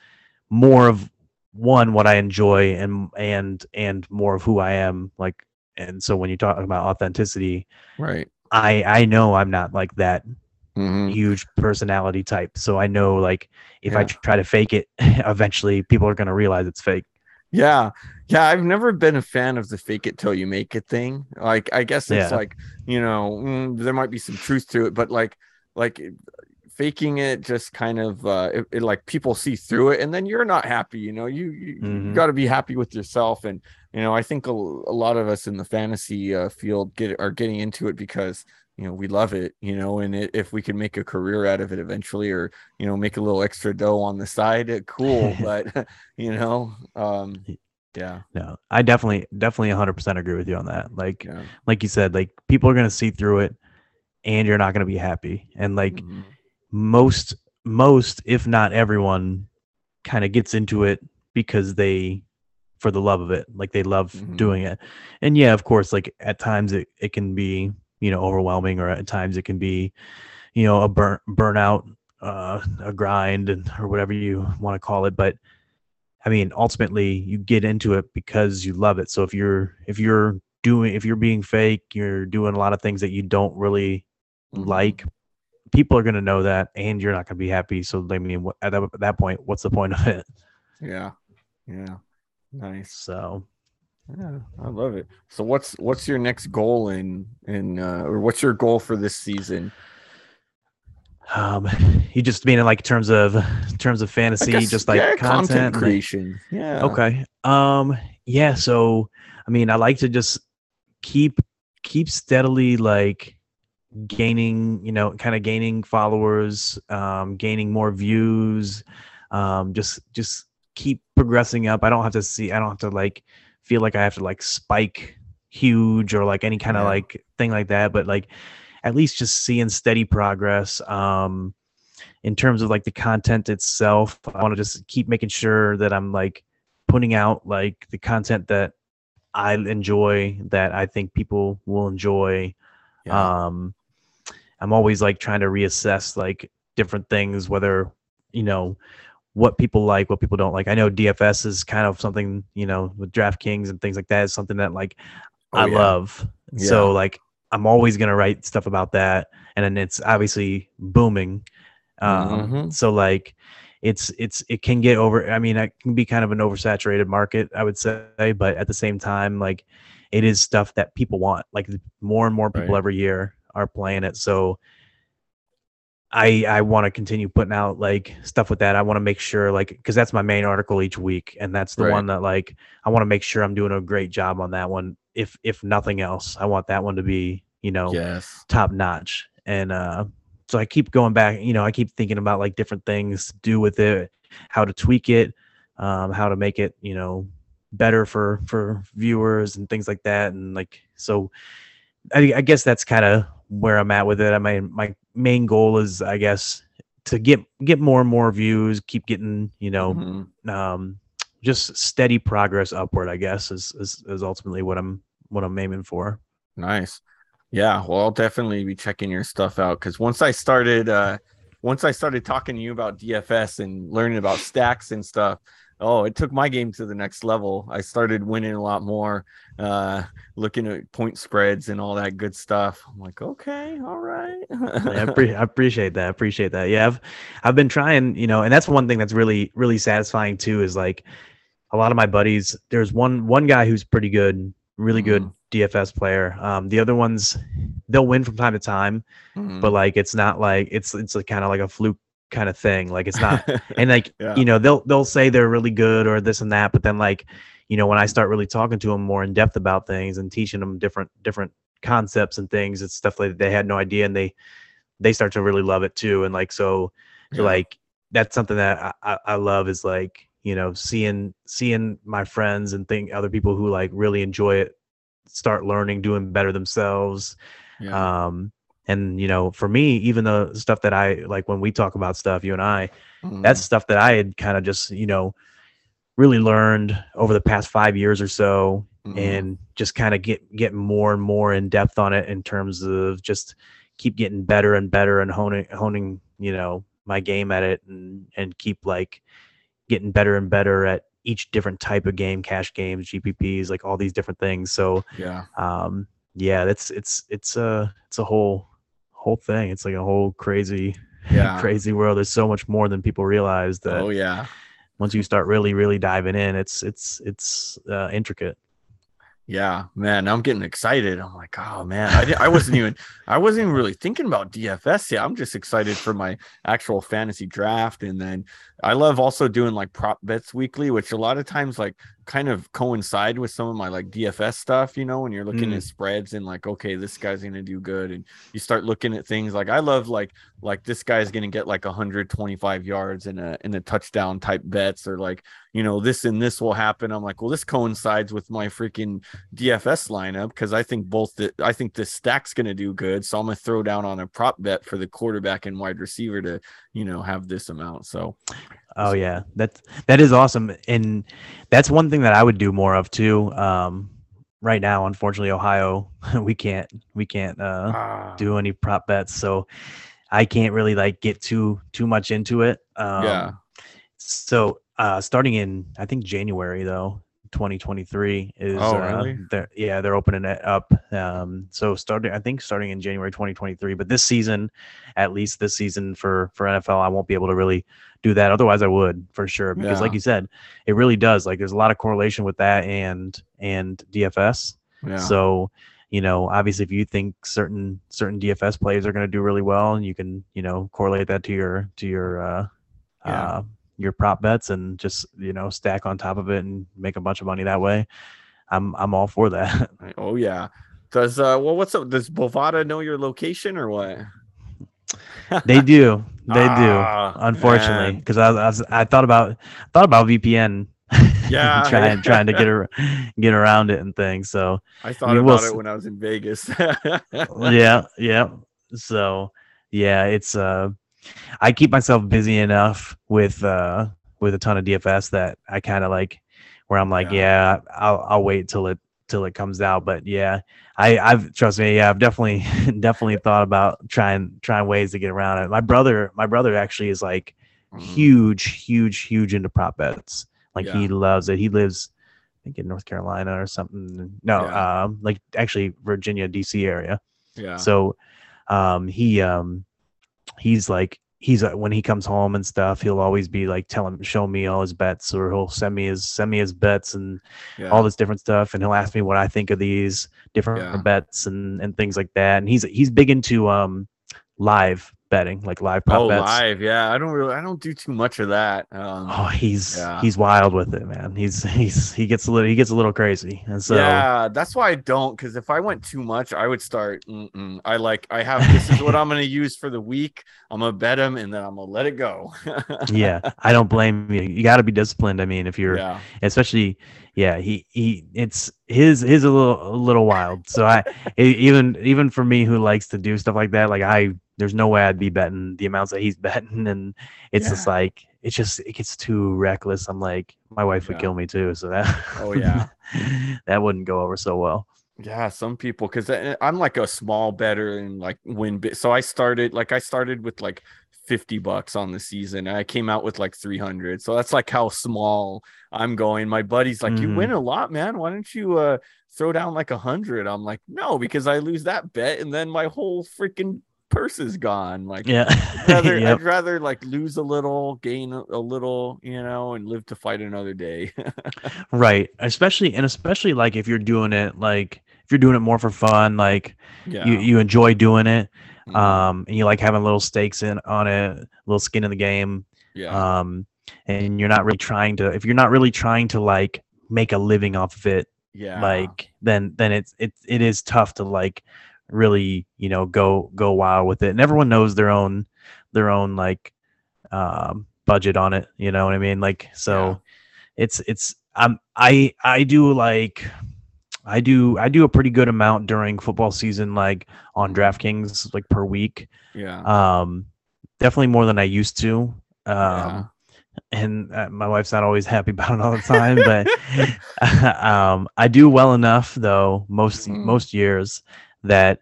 more of one what I enjoy and and and more of who I am like and so when you talk about authenticity right I I know I'm not like that mm-hmm. huge personality type so I know like if yeah. I try to fake it eventually people are going to realize it's fake Yeah. Yeah, I've never been a fan of the fake it till you make it thing. Like I guess it's yeah. like, you know, mm, there might be some truth to it, but like like faking it just kind of uh it, it, like people see through it and then you're not happy, you know. You you, mm-hmm. you got to be happy with yourself and you know, I think a, a lot of us in the fantasy uh, field get are getting into it because you know we love it you know and it, if we can make a career out of it eventually or you know make a little extra dough on the side it, cool but you know um yeah no i definitely definitely 100% agree with you on that like yeah. like you said like people are going to see through it and you're not going to be happy and like mm-hmm. Most most if not everyone kind of gets into it because they for the love of it like they love mm-hmm. doing it and yeah of course like at times it, it can be you know overwhelming or at times it can be you know a burn burnout uh, a grind and or whatever you want to call it but i mean ultimately you get into it because you love it so if you're if you're doing if you're being fake you're doing a lot of things that you don't really mm-hmm. like people are going to know that and you're not going to be happy so i mean at that, at that point what's the point of it yeah yeah nice so yeah, I love it. So what's what's your next goal in in uh, or what's your goal for this season? Um, you just mean in like terms of terms of fantasy, guess, just like yeah, content, content creation. Yeah. Okay. Um. Yeah. So I mean, I like to just keep keep steadily like gaining, you know, kind of gaining followers, um, gaining more views, um, just just keep progressing up. I don't have to see. I don't have to like feel like I have to like spike huge or like any kind of yeah. like thing like that, but like at least just seeing steady progress. Um, in terms of like the content itself, I want to just keep making sure that I'm like putting out like the content that I enjoy, that I think people will enjoy. Yeah. Um, I'm always like trying to reassess like different things, whether you know what people like, what people don't like. I know DFS is kind of something, you know, with DraftKings and things like that is something that like oh, I yeah. love. Yeah. So like I'm always gonna write stuff about that, and then it's obviously booming. Um, mm-hmm. So like it's it's it can get over. I mean, it can be kind of an oversaturated market, I would say, but at the same time, like it is stuff that people want. Like more and more people right. every year are playing it. So I I want to continue putting out like stuff with that. I want to make sure like because that's my main article each week, and that's the right. one that like I want to make sure I'm doing a great job on that one. If if nothing else, I want that one to be you know yes. top notch. And uh, so I keep going back. You know, I keep thinking about like different things to do with it, how to tweak it, um, how to make it you know better for for viewers and things like that. And like so, I, I guess that's kind of where I'm at with it. I mean, my main goal is, I guess, to get get more and more views, keep getting, you know, mm-hmm. um, just steady progress upward. I guess is, is is ultimately what I'm what I'm aiming for. Nice. Yeah, well, I'll definitely be checking your stuff out because once I started, uh, once I started talking to you about DFS and learning about stacks and stuff, oh, it took my game to the next level. I started winning a lot more, uh, looking at point spreads and all that good stuff. I'm like, okay, all right. I, pre- I, appreciate that. I appreciate that. Yeah, I've I've been trying, you know, and that's one thing that's really really satisfying too. Is like a lot of my buddies. There's one one guy who's pretty good, really good mm. DFS player. Um, the other ones, they'll win from time to time, mm. but like it's not like it's it's kind of like a fluke kind of thing. Like it's not, and like yeah. you know they'll they'll say they're really good or this and that, but then like you know when I start really talking to them more in depth about things and teaching them different different concepts and things, it's stuff like they had no idea, and they they start to really love it too. And like so, yeah. like that's something that I, I love is like you know seeing seeing my friends and think other people who like really enjoy it start learning doing better themselves yeah. um and you know for me even the stuff that i like when we talk about stuff you and i mm-hmm. that's stuff that i had kind of just you know really learned over the past five years or so mm-hmm. and just kind of get get more and more in depth on it in terms of just keep getting better and better and honing honing you know my game at it and and keep like getting better and better at each different type of game cash games gpps like all these different things so yeah um yeah that's it's it's a it's a whole whole thing. It's like a whole crazy, yeah, crazy world. There's so much more than people realize. That oh yeah, once you start really really diving in, it's it's it's uh, intricate. Yeah, man, I'm getting excited. I'm like, oh man, I, I wasn't even I wasn't even really thinking about DFS yet. I'm just excited for my actual fantasy draft, and then I love also doing like prop bets weekly, which a lot of times like kind of coincide with some of my like DFS stuff, you know, when you're looking mm. at spreads and like, okay, this guy's gonna do good, and you start looking at things like I love like like this guy's gonna get like 125 yards in a in a touchdown type bets, or like you know this and this will happen. I'm like, well, this coincides with my freaking DFS lineup because I think both the I think the stack's gonna do good, so I'm gonna throw down on a prop bet for the quarterback and wide receiver to you know have this amount. So Oh yeah, That's that is awesome, and that's one thing that I would do more of too. Um, right now, unfortunately, Ohio, we can't we can't uh, ah. do any prop bets, so I can't really like get too too much into it. Um, yeah. So uh, starting in I think January though, 2023 is oh, uh, really? uh, they're, yeah they're opening it up um so starting i think starting in january 2023 but this season at least this season for for nfl i won't be able to really do that otherwise i would for sure because yeah. like you said it really does like there's a lot of correlation with that and and dfs yeah. so you know obviously if you think certain certain dfs players are going to do really well and you can you know correlate that to your to your uh yeah. uh your prop bets and just you know stack on top of it and make a bunch of money that way i'm i'm all for that. Oh yeah. Does uh well what's up does bovada know your location or what? They do. They ah, do unfortunately because I, I, was, I thought about thought about vpn yeah. trying trying to get her get around it and things so i thought I mean, about we'll, it when i was in vegas. Yeah yeah. So yeah it's uh I keep myself busy enough with uh with a ton of DFS that I kind of like where I'm like, yeah. yeah, I'll I'll wait till it till it comes out. But yeah, I I've trust me, yeah, I've definitely definitely thought about trying trying ways to get around it. My brother, my brother actually is like mm-hmm. huge, huge, huge into prop bets. Like yeah. he loves it. He lives I think in North Carolina or something. No, yeah. um, like actually Virginia, DC area. Yeah. So um he um he's like he's uh, when he comes home and stuff he'll always be like telling show me all his bets or he'll send me his send me his bets and yeah. all this different stuff and he'll ask me what i think of these different yeah. bets and and things like that and he's he's big into um live betting, like live prop oh, bets. live, yeah. I don't really, I don't do too much of that. Um, oh, he's yeah. he's wild with it, man. He's he's he gets a little he gets a little crazy, and so yeah, that's why I don't. Because if I went too much, I would start. I like I have this is what I'm going to use for the week. I'm gonna bet him, and then I'm gonna let it go. yeah, I don't blame you. You got to be disciplined. I mean, if you're, yeah. especially, yeah, he he, it's his his a little a little wild. So I even even for me who likes to do stuff like that, like I there's no way I'd be betting the amounts that he's betting, and it's yeah. just like it's just it gets too reckless. I'm like, my wife would kill me too, so that oh yeah, that wouldn't go over so well. Yeah, some people because I'm like a small better and like win bit. So I started like I started with like 50 bucks on the season. and I came out with like 300. So that's like how small I'm going. My buddy's like, mm-hmm. You win a lot, man. Why don't you uh throw down like a hundred? I'm like, no, because I lose that bet and then my whole freaking purse is gone. Like, yeah, I'd rather, yep. I'd rather like lose a little, gain a, a little, you know, and live to fight another day. right. Especially, and especially like if you're doing it, like if you're doing it more for fun, like yeah. you, you enjoy doing it, mm-hmm. um, and you like having little stakes in on it, little skin in the game. Yeah. Um, and you're not really trying to, if you're not really trying to like make a living off of it, yeah, like then then it's it it is tough to like really you know go go wild with it and everyone knows their own their own like um budget on it you know what i mean like so yeah. it's it's um i i do like i do i do a pretty good amount during football season like on draftkings like per week yeah um definitely more than i used to um yeah. and uh, my wife's not always happy about it all the time but um i do well enough though most mm. most years that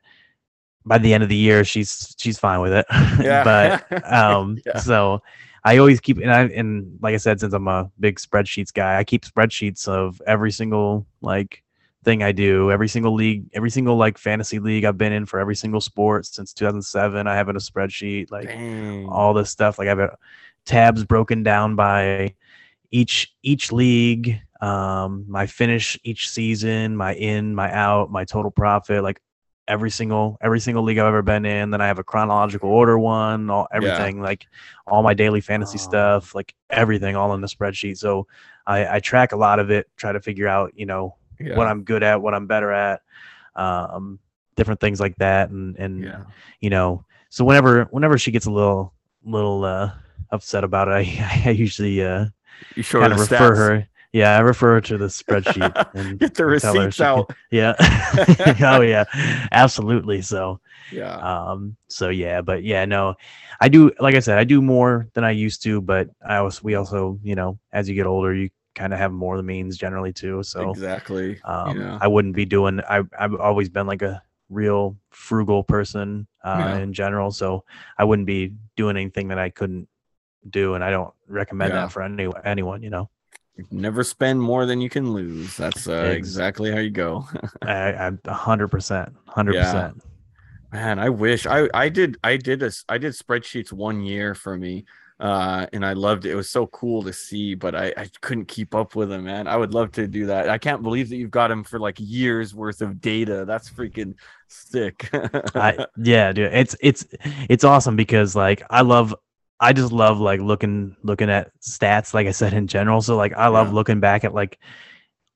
by the end of the year she's she's fine with it. Yeah. but um yeah. so I always keep and I and like I said, since I'm a big spreadsheets guy, I keep spreadsheets of every single like thing I do, every single league, every single like fantasy league I've been in for every single sport since 2007. I have in a spreadsheet, like Dang. all this stuff. Like I have tabs broken down by each each league, um, my finish each season, my in, my out, my total profit, like every single every single league I've ever been in. Then I have a chronological order one, all everything, yeah. like all my daily fantasy oh. stuff, like everything, all in the spreadsheet. So I, I track a lot of it, try to figure out, you know, yeah. what I'm good at, what I'm better at, um, different things like that, and and yeah. you know, so whenever whenever she gets a little little uh, upset about it, I, I usually uh, you kind of refer stats. her yeah, I refer to the spreadsheet and get the receipts out. Yeah. oh yeah, absolutely. So yeah. Um. So yeah, but yeah, no, I do. Like I said, I do more than I used to, but I also we also you know as you get older, you kind of have more of the means generally too. So exactly. Um. Yeah. I wouldn't be doing. I I've always been like a real frugal person uh, yeah. in general, so I wouldn't be doing anything that I couldn't do, and I don't recommend yeah. that for any anyone. You know. Never spend more than you can lose. That's uh, exactly how you go. I, am hundred percent, hundred percent. Man, I wish I I did I did a I did spreadsheets one year for me, uh, and I loved it. It was so cool to see, but I I couldn't keep up with them, man. I would love to do that. I can't believe that you've got them for like years worth of data. That's freaking sick. I, yeah, dude, it's it's it's awesome because like I love I just love like looking looking at stats, like I said in general. So like I love yeah. looking back at like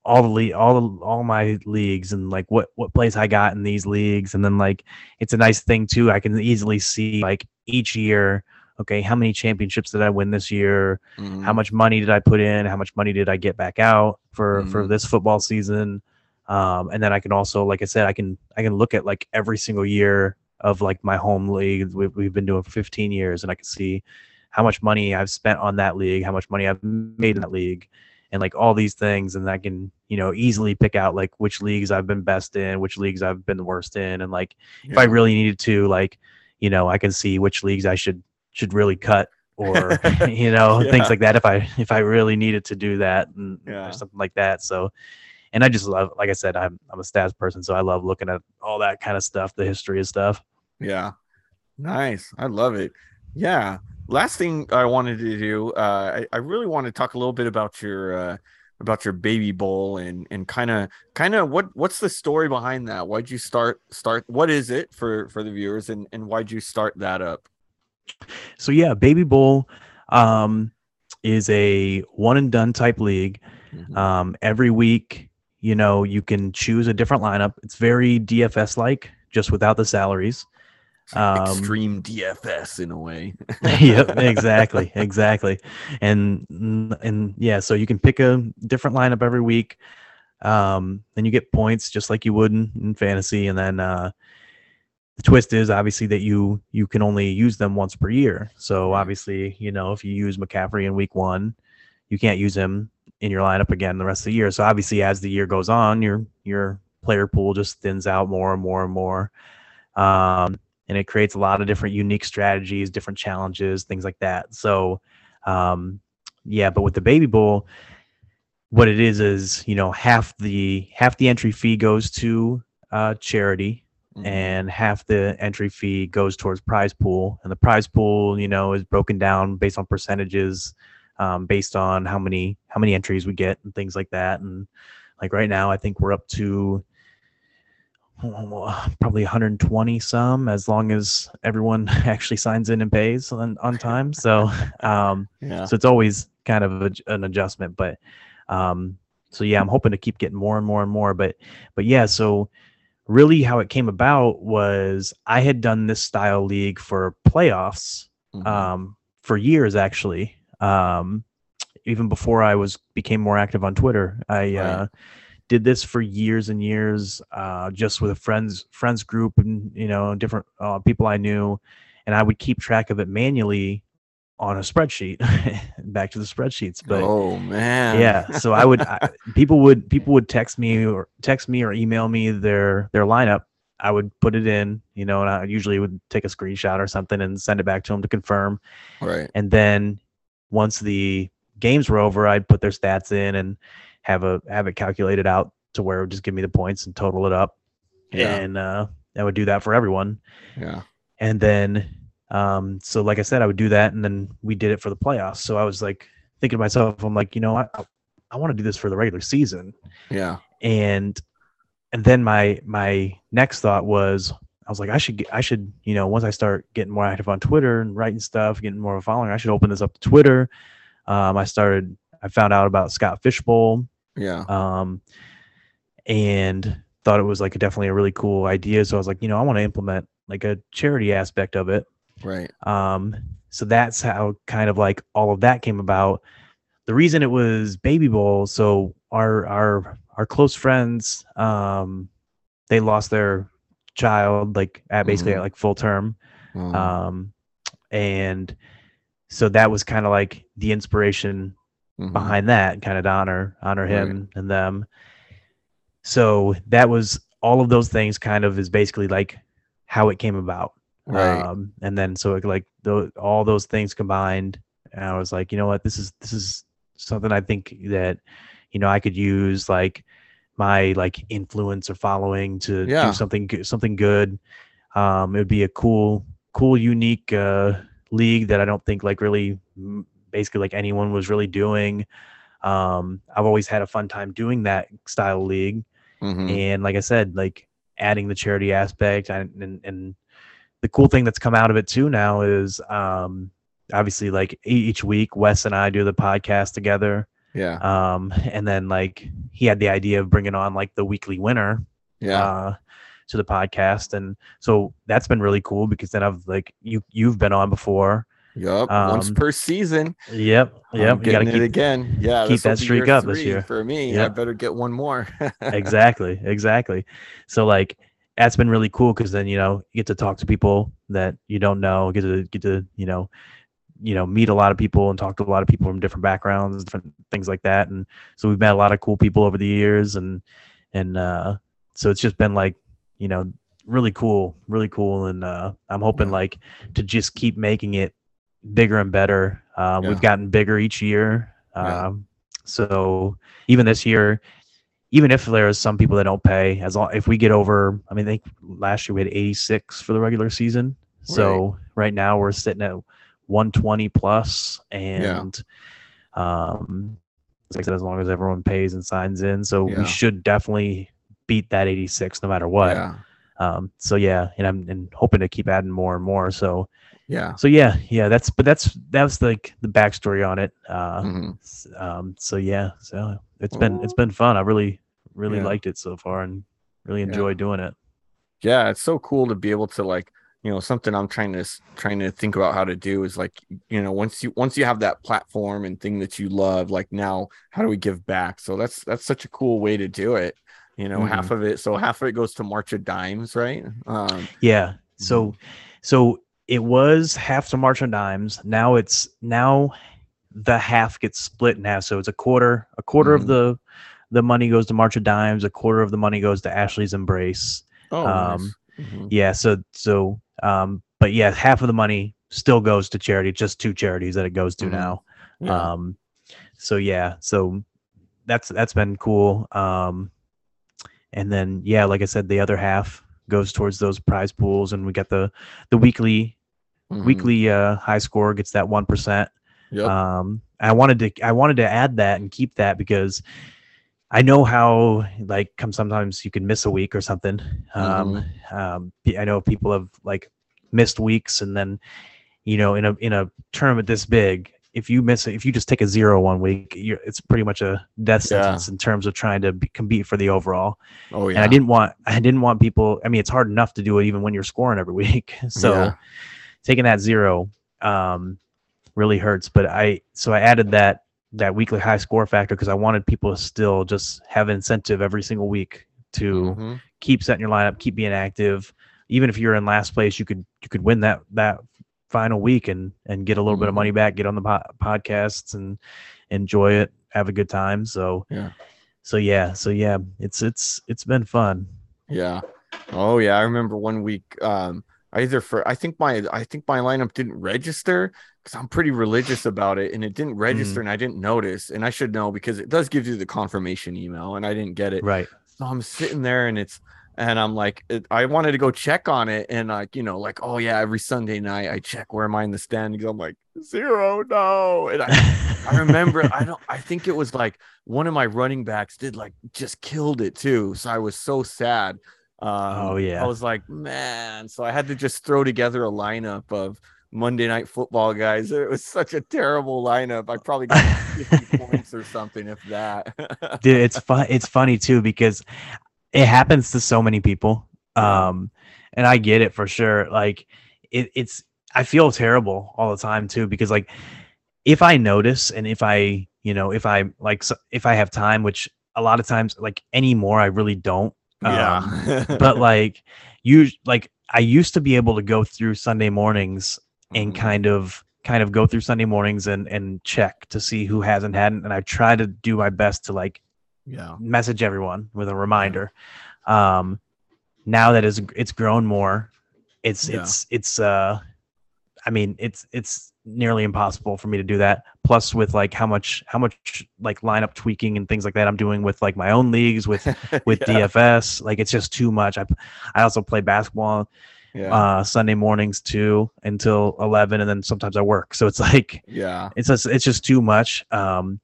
all the le- all the, all my leagues and like what what place I got in these leagues, and then like it's a nice thing too. I can easily see like each year. Okay, how many championships did I win this year? Mm-hmm. How much money did I put in? How much money did I get back out for mm-hmm. for this football season? Um, and then I can also, like I said, I can I can look at like every single year of like my home league we've, we've been doing for 15 years and i can see how much money i've spent on that league how much money i've made in that league and like all these things and i can you know easily pick out like which leagues i've been best in which leagues i've been the worst in and like yeah. if i really needed to like you know i can see which leagues i should should really cut or you know yeah. things like that if i if i really needed to do that and yeah. or something like that so and i just love like i said i'm, I'm a stats person so i love looking at all that kind of stuff the history of stuff yeah. Nice. I love it. Yeah. Last thing I wanted to do, uh, I, I really want to talk a little bit about your uh, about your baby bowl and and kind of kind of what what's the story behind that? Why'd you start start? What is it for for the viewers and and why'd you start that up? So yeah, baby bowl um, is a one and done type league. Mm-hmm. Um, every week, you know, you can choose a different lineup. It's very DFS like, just without the salaries. Um, extreme DFS in a way. yep, exactly, exactly, and and yeah, so you can pick a different lineup every week. Um, then you get points just like you would in, in fantasy, and then uh, the twist is obviously that you you can only use them once per year. So obviously, you know, if you use McCaffrey in week one, you can't use him in your lineup again the rest of the year. So obviously, as the year goes on, your your player pool just thins out more and more and more. Um, and it creates a lot of different unique strategies, different challenges, things like that. So, um, yeah, but with the baby bowl, what it is is you know half the half the entry fee goes to uh, charity, mm-hmm. and half the entry fee goes towards prize pool, and the prize pool you know is broken down based on percentages, um, based on how many how many entries we get and things like that, and like right now I think we're up to probably 120 some as long as everyone actually signs in and pays on, on time so um yeah. so it's always kind of a, an adjustment but um so yeah i'm hoping to keep getting more and more and more but but yeah so really how it came about was i had done this style league for playoffs mm-hmm. um for years actually um even before i was became more active on twitter i right. uh did this for years and years, uh, just with a friends friends group and you know different uh, people I knew, and I would keep track of it manually on a spreadsheet. Back to the spreadsheets, but oh man, yeah. So I would I, people would people would text me or text me or email me their their lineup. I would put it in, you know, and I usually would take a screenshot or something and send it back to them to confirm. Right. And then once the games were over, I'd put their stats in and have a have it calculated out to where it would just give me the points and total it up. Yeah. And uh, I would do that for everyone. Yeah. And then, um, so like I said, I would do that, and then we did it for the playoffs. So I was like thinking to myself, I'm like, you know, I I want to do this for the regular season. Yeah. And and then my my next thought was I was like, I should get, I should, you know, once I start getting more active on Twitter and writing stuff, getting more of a following, I should open this up to Twitter. Um, I started, I found out about Scott Fish Bowl. Yeah. Um, and thought it was like a, definitely a really cool idea. So I was like, you know, I want to implement like a charity aspect of it. Right. Um, so that's how kind of like all of that came about. The reason it was Baby Bowl, so our our our close friends, um, they lost their child like at basically mm-hmm. at like full term. Mm-hmm. Um, and so that was kind of like the inspiration mm-hmm. behind that, kind of to honor honor him right. and them. So that was all of those things kind of is basically like how it came about. Right. Um, and then so it, like all those things combined, and I was like, you know what, this is this is something I think that you know I could use like my like influence or following to yeah. do something something good. Um, it would be a cool, cool, unique uh, league that I don't think like really basically like anyone was really doing. Um, I've always had a fun time doing that style league. Mm-hmm. And like I said, like adding the charity aspect and, and, and the cool thing that's come out of it too now is um, obviously like each week Wes and I do the podcast together. Yeah. Um, and then like he had the idea of bringing on like the weekly winner. Yeah. Uh, to the podcast, and so that's been really cool because then I've like you you've been on before. Yep, um, once per season. Yep, yep. I'm getting it again. Yeah, keep that streak up this year. For me, yep. I better get one more. exactly, exactly. So like that's been really cool because then you know you get to talk to people that you don't know, get to get to you know you know meet a lot of people and talk to a lot of people from different backgrounds different things like that and so we've met a lot of cool people over the years and and uh so it's just been like you know really cool really cool and uh i'm hoping like to just keep making it bigger and better. Um, yeah. We've gotten bigger each year. Um, yeah. So even this year, even if there is some people that don't pay, as long if we get over, I mean, I think last year we had 86 for the regular season. So right, right now we're sitting at 120 plus, and yeah. um, like I said, as long as everyone pays and signs in, so we should definitely beat that 86 no matter what. Yeah. Um, so yeah, and I'm and hoping to keep adding more and more. So yeah. So yeah, yeah, that's but that's that's like the backstory on it. Uh, mm-hmm. um, so yeah, so it's been it's been fun. I really really yeah. liked it so far and really enjoy yeah. doing it. Yeah, it's so cool to be able to like you know something I'm trying to trying to think about how to do is like you know once you once you have that platform and thing that you love like now how do we give back? So that's that's such a cool way to do it. You know, mm-hmm. half of it so half of it goes to March of Dimes, right? Um, yeah. So mm-hmm. so it was half to March of Dimes. Now it's now the half gets split in half. So it's a quarter. A quarter mm of the the money goes to March of Dimes. A quarter of the money goes to Ashley's Embrace. Oh, um, nice. mm-hmm. yeah. So so um, but yeah, half of the money still goes to charity. Just two charities that it goes to mm-hmm. now. Yeah. Um, so yeah, so that's that's been cool. Um, and then yeah, like I said, the other half goes towards those prize pools, and we got the the weekly mm-hmm. weekly uh, high score gets that one percent. Yep. Um, I wanted to I wanted to add that and keep that because I know how like come sometimes you can miss a week or something. Um, mm-hmm. um, I know people have like missed weeks and then you know in a in a tournament this big if you miss it if you just take a zero one week it's pretty much a death sentence yeah. in terms of trying to be, compete for the overall oh yeah and i didn't want i didn't want people i mean it's hard enough to do it even when you're scoring every week so yeah taking that zero um, really hurts. But I so I added that that weekly high score factor because I wanted people to still just have incentive every single week to mm-hmm. keep setting your lineup, keep being active. Even if you're in last place, you could you could win that that final week and and get a little mm-hmm. bit of money mm-hmm. back, get on the po- podcasts and enjoy it, have a good time. So yeah, so yeah, so yeah, it's it's it's been fun. Yeah. Oh yeah, I remember one week. Um, either for I think my I think my lineup didn't register because I'm pretty religious about it and it didn't register mm. and I didn't notice and I should know because it does give you the confirmation email and I didn't get it. Right. So I'm sitting there and it's and I'm like, I wanted to go check on it, and like, you know, like, oh yeah, every Sunday night I check where am I in the standings. I'm like zero, no, and I, I remember, I don't, I think it was like one of my running backs did like just killed it too, so I was so sad. Um, oh yeah, I was like, man, so I had to just throw together a lineup of Monday Night Football guys. It was such a terrible lineup. I probably got 50 points or something, if that. Dude, it's fun. It's funny too because it happens to so many people. Um, and I get it for sure. Like it, it's I feel terrible all the time too because like if I notice and if I you know if I like if I have time, which a lot of times like anymore I really don't. Yeah. Um, but like you like I used to be able to go through Sunday mornings and mm-hmm. kind of kind of go through Sunday mornings and and check to see who hasn't hadn't and I try to do my best to like yeah message everyone with a reminder yeah. um now that it's it's grown more it's yeah. it's it's uh i mean it's it's nearly impossible for me to do that plus with like how much how much like lineup tweaking and things like that i'm doing with like my own leagues with with yeah. dfs like it's just too much i i also play basketball yeah. uh sunday mornings too until 11 and then sometimes i work so it's like yeah it's just it's just too much um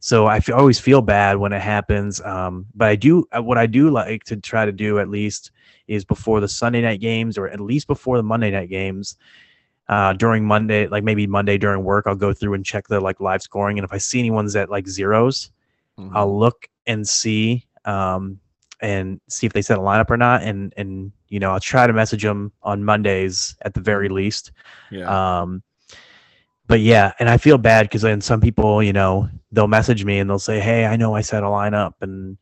so I f- always feel bad when it happens. Um, but I do uh, what I do like to try to do at least is before the Sunday night games or at least before the Monday night games. Uh, during Monday, like maybe Monday during work, I'll go through and check the like live scoring, and if I see anyone's at like zeros, mm-hmm. I'll look and see um, and see if they set a lineup or not, and and you know I'll try to message them on Mondays at the very least. Yeah. Um, but yeah, and I feel bad because then some people, you know, they'll message me and they'll say, "Hey, I know I set a lineup, and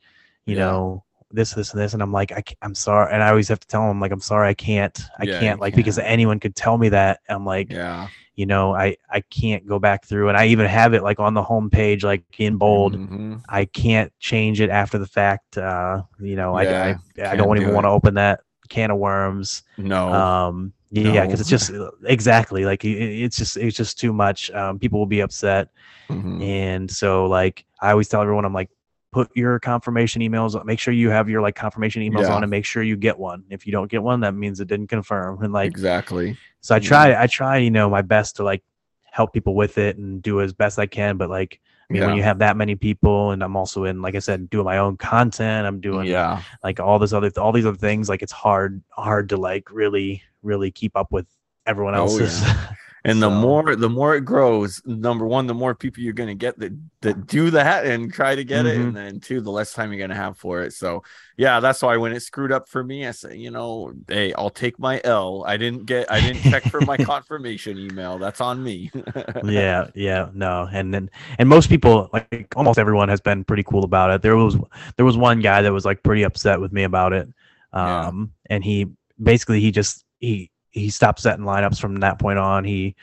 you yeah. know this, this, and this," and I'm like, I, am sorry," and I always have to tell them like, "I'm sorry, I can't, I yeah, can't," like can't. because anyone could tell me that. I'm like, yeah, you know, I I can't go back through, and I even have it like on the home page, like in bold. Mm-hmm. I can't change it after the fact. Uh, you know, yeah, I I, I don't even do want to open that can of worms. No. Um, yeah, because no. it's just exactly like it's just it's just too much. Um, people will be upset, mm-hmm. and so like I always tell everyone, I'm like, put your confirmation emails. Make sure you have your like confirmation emails yeah. on, and make sure you get one. If you don't get one, that means it didn't confirm. And like exactly. So I try, yeah. I try, you know, my best to like help people with it and do as best I can. But like I mean, yeah. when you have that many people, and I'm also in, like I said, doing my own content. I'm doing, yeah, like all this other, all these other things. Like it's hard, hard to like really, really keep up with everyone oh, else's. Oh, yeah. and so. the more the more it grows number one the more people you're going to get that that do that and try to get mm-hmm. it and then two the less time you're going to have for it. So yeah that's why when it screwed up for me i said you know hey i'll take my l. I didn't get i didn't check for my confirmation email. That's on me. Yeah yeah no. And then and most people like almost everyone has been pretty cool about it. There was there was one guy that was like pretty upset with me about it. Um yeah. and he basically he just he he stopped setting lineups from that point on. He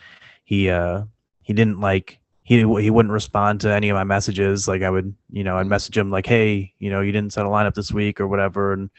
he uh he didn't like he he wouldn't respond to any of my messages. Like I would, you know, I'd mm. message him like, "Hey, you know, you didn't set a lineup this week or whatever," and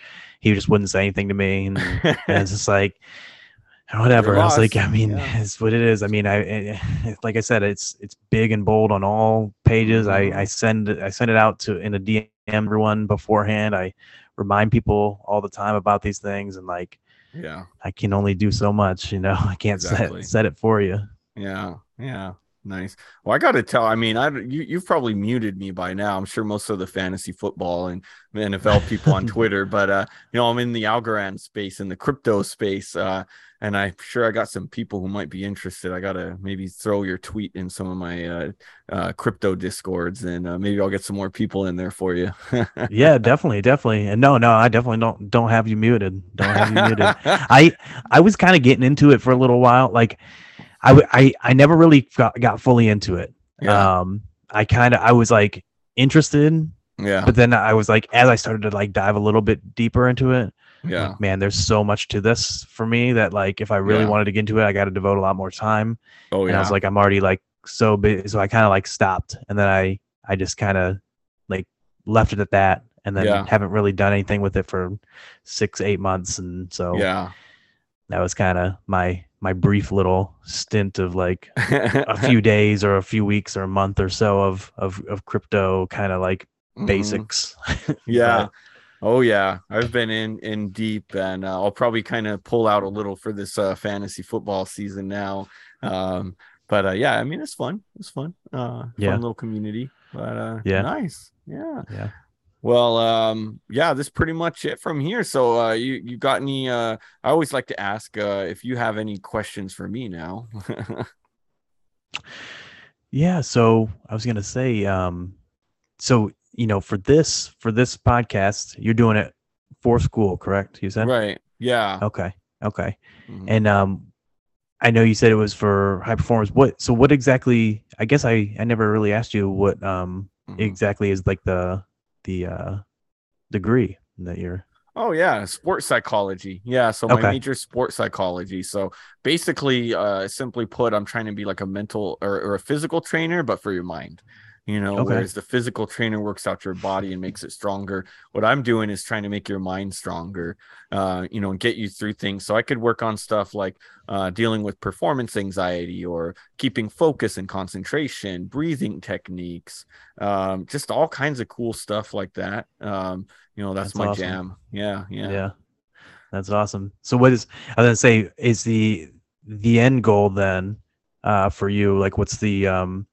he just wouldn't say anything to me. And, and it's just like, whatever. I was like, I mean, yeah. it's what it is. I mean, I it, eh, like I said, it's it's big and bold on all pages. Mm-hmm. I I send I send it out to in a DM everyone beforehand. I remind people all the time about these things and like yeah. I can only do so much you know? I can't exactly. set, set it for you. Yeah. Yeah. Nice. Well i gotta tell i mean i you, you've probably muted me by now. I'm sure most of the fantasy football and nfl people on twitter but uh you know i'm in the algorand space in the crypto space uh and I'm sure I got some people who might be interested. I gotta maybe throw your tweet in some of my uh, uh, crypto discords, and uh, maybe I'll get some more people in there for you. yeah, definitely, definitely. And no, no, I definitely don't don't have you muted. Don't have you muted. I I was kind of getting into it for a little while. Like, I I I never really got, got fully into it. Yeah. Um, I kind of I was like interested. Yeah. But then I was like, as I started to like dive a little bit deeper into it, yeah. Man there's so much to this for me that like if i really yeah. wanted to get into it i got to devote a lot more time. Oh yeah and i was like i'm already like so busy so i kind of like stopped. And then i i just kind of like left it at that and then yeah. haven't really done anything with it for six eight months. And so yeah. that was kind of my my brief little stint of like a few days or a few weeks or a month or so of of, of crypto kind of like mm-hmm. basics. Yeah Oh yeah, I've been in in deep, and uh, I'll probably kind of pull out a little for this uh, fantasy football season now. Um, but uh, yeah, I mean it's fun. It's fun. Uh, yeah. fun little community. But uh, yeah, nice. Yeah. Yeah. Well, um, yeah, this is pretty much it from here. So, uh, you you got any? Uh, I always like to ask uh, if you have any questions for me now. yeah. So I was gonna say, um, so you know, for this for this podcast, you're doing it for school, correct? You said right. Yeah. Okay. Okay. Mm-hmm. And um, I know you said it was for high performance. What? So what exactly? I guess I I never really asked you what um mm-hmm. exactly is like the the uh, degree that you're Oh yeah, sports psychology. Yeah, so my okay. major sports psychology. So basically, uh, simply put, I'm trying to be like a mental or, or a physical trainer, but for your mind you know okay. whereas the physical trainer works out your body and makes it stronger. What i'm doing is trying to make your mind stronger uh, you know and get you through things. So i could work on stuff like uh, dealing with performance anxiety or keeping focus and concentration breathing techniques um, just all kinds of cool stuff like that. Um, you know that's, that's my awesome. jam. Yeah yeah. Yeah. That's awesome. So what is i was gonna say is the the end goal then uh, for you? Like what's the um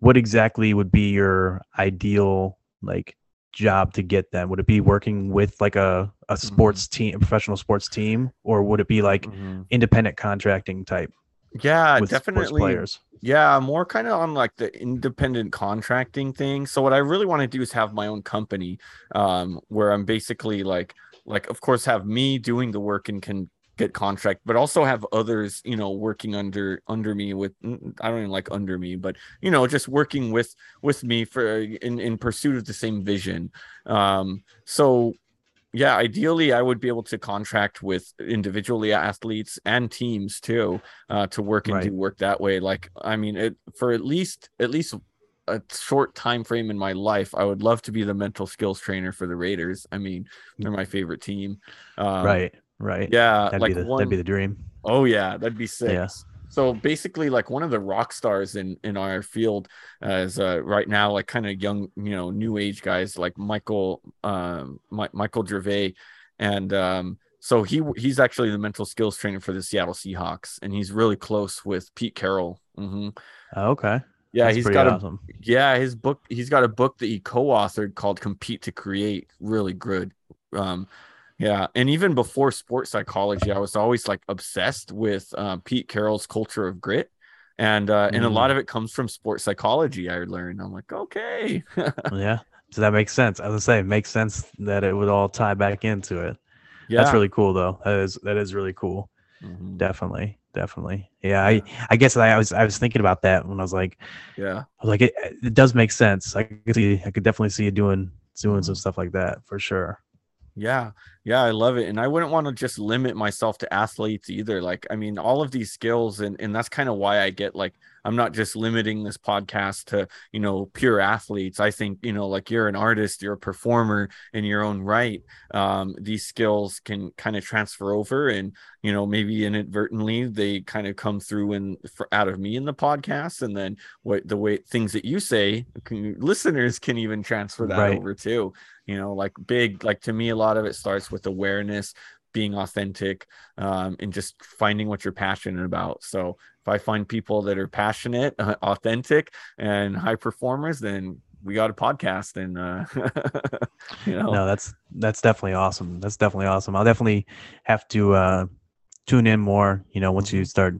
what exactly would be your ideal like job to get them? Would it be working with like a, a mm-hmm. sports mm-hmm. team, a professional sports team, or would it be like mm-hmm. independent contracting type? Yeah, definitely. Players. Yeah, more kind of on like the independent contracting thing. So what I really want to do is have my own company, um, where I'm basically like, like of course have me doing the work and can get contract but also have others you know working under under me with i don't even like under me but you know just working with with me for in in pursuit of the same vision um so yeah ideally i would be able to contract with individually athletes and teams too uh to work and right. do work that way like i mean it for at least at least a short time frame in my life, I would love to be the mental skills trainer for the Raiders. I mean, they're my favorite team. Um, right right? Yeah, that'd like be the, one, that'd be the dream. Oh yeah, that'd be sick. Yeah. So basically, like one of the rock stars in in our field uh, is uh, right now, like kind of young, you know, new age guys like Michael, um, My- Michael Gervais, and um, so he he's actually the mental skills trainer for the Seattle Seahawks, and he's really close with Pete Carroll. Mm-hmm. okay. Yeah, That's he's got awesome. a yeah his book. He's got a book that he co-authored called "Compete to Create." Really good. Um, yeah, and even before sports psychology, I was always like obsessed with uh, Pete Carroll's culture of grit, and uh, mm. and a lot mm. of it comes from sports psychology. I learned. I'm like, okay, yeah, so that makes sense. I say, it makes sense that it would all tie back into it. Yeah, that's really cool, though. That is that is really cool. Mm-hmm. Definitely, definitely. Yeah, I I guess I, I was I was thinking about that when I was like, yeah, I was like, it, it does make sense. I could see, I could definitely see you doing doing some mm-hmm. stuff like that for sure. Yeah. Yeah, I love it. And I wouldn't want to just limit myself to athletes either. Like, I mean, all of these skills, and, and that's kind of why I get like, I'm not just limiting this podcast to, you know, pure athletes. I think, you know, like you're an artist, you're a performer in your own right. Um, these skills can kind of transfer over and, you know, maybe inadvertently they kind of come through and for out of me in the podcast. And then what the way things that you say, can, listeners can even transfer that right. over too you know like big like to me a lot of it starts with awareness being authentic um, and just finding what you're passionate about. So if i find people that are passionate uh, authentic and high performers then we got a podcast and uh you know. No that's that's definitely awesome. That's definitely awesome. I'll definitely have to uh tune in more you know once you mm-hmm. start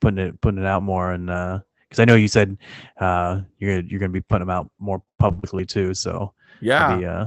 putting it putting it out more and uh because i know you said uh you're you're gonna be putting them out more publicly too so yeah. be, uh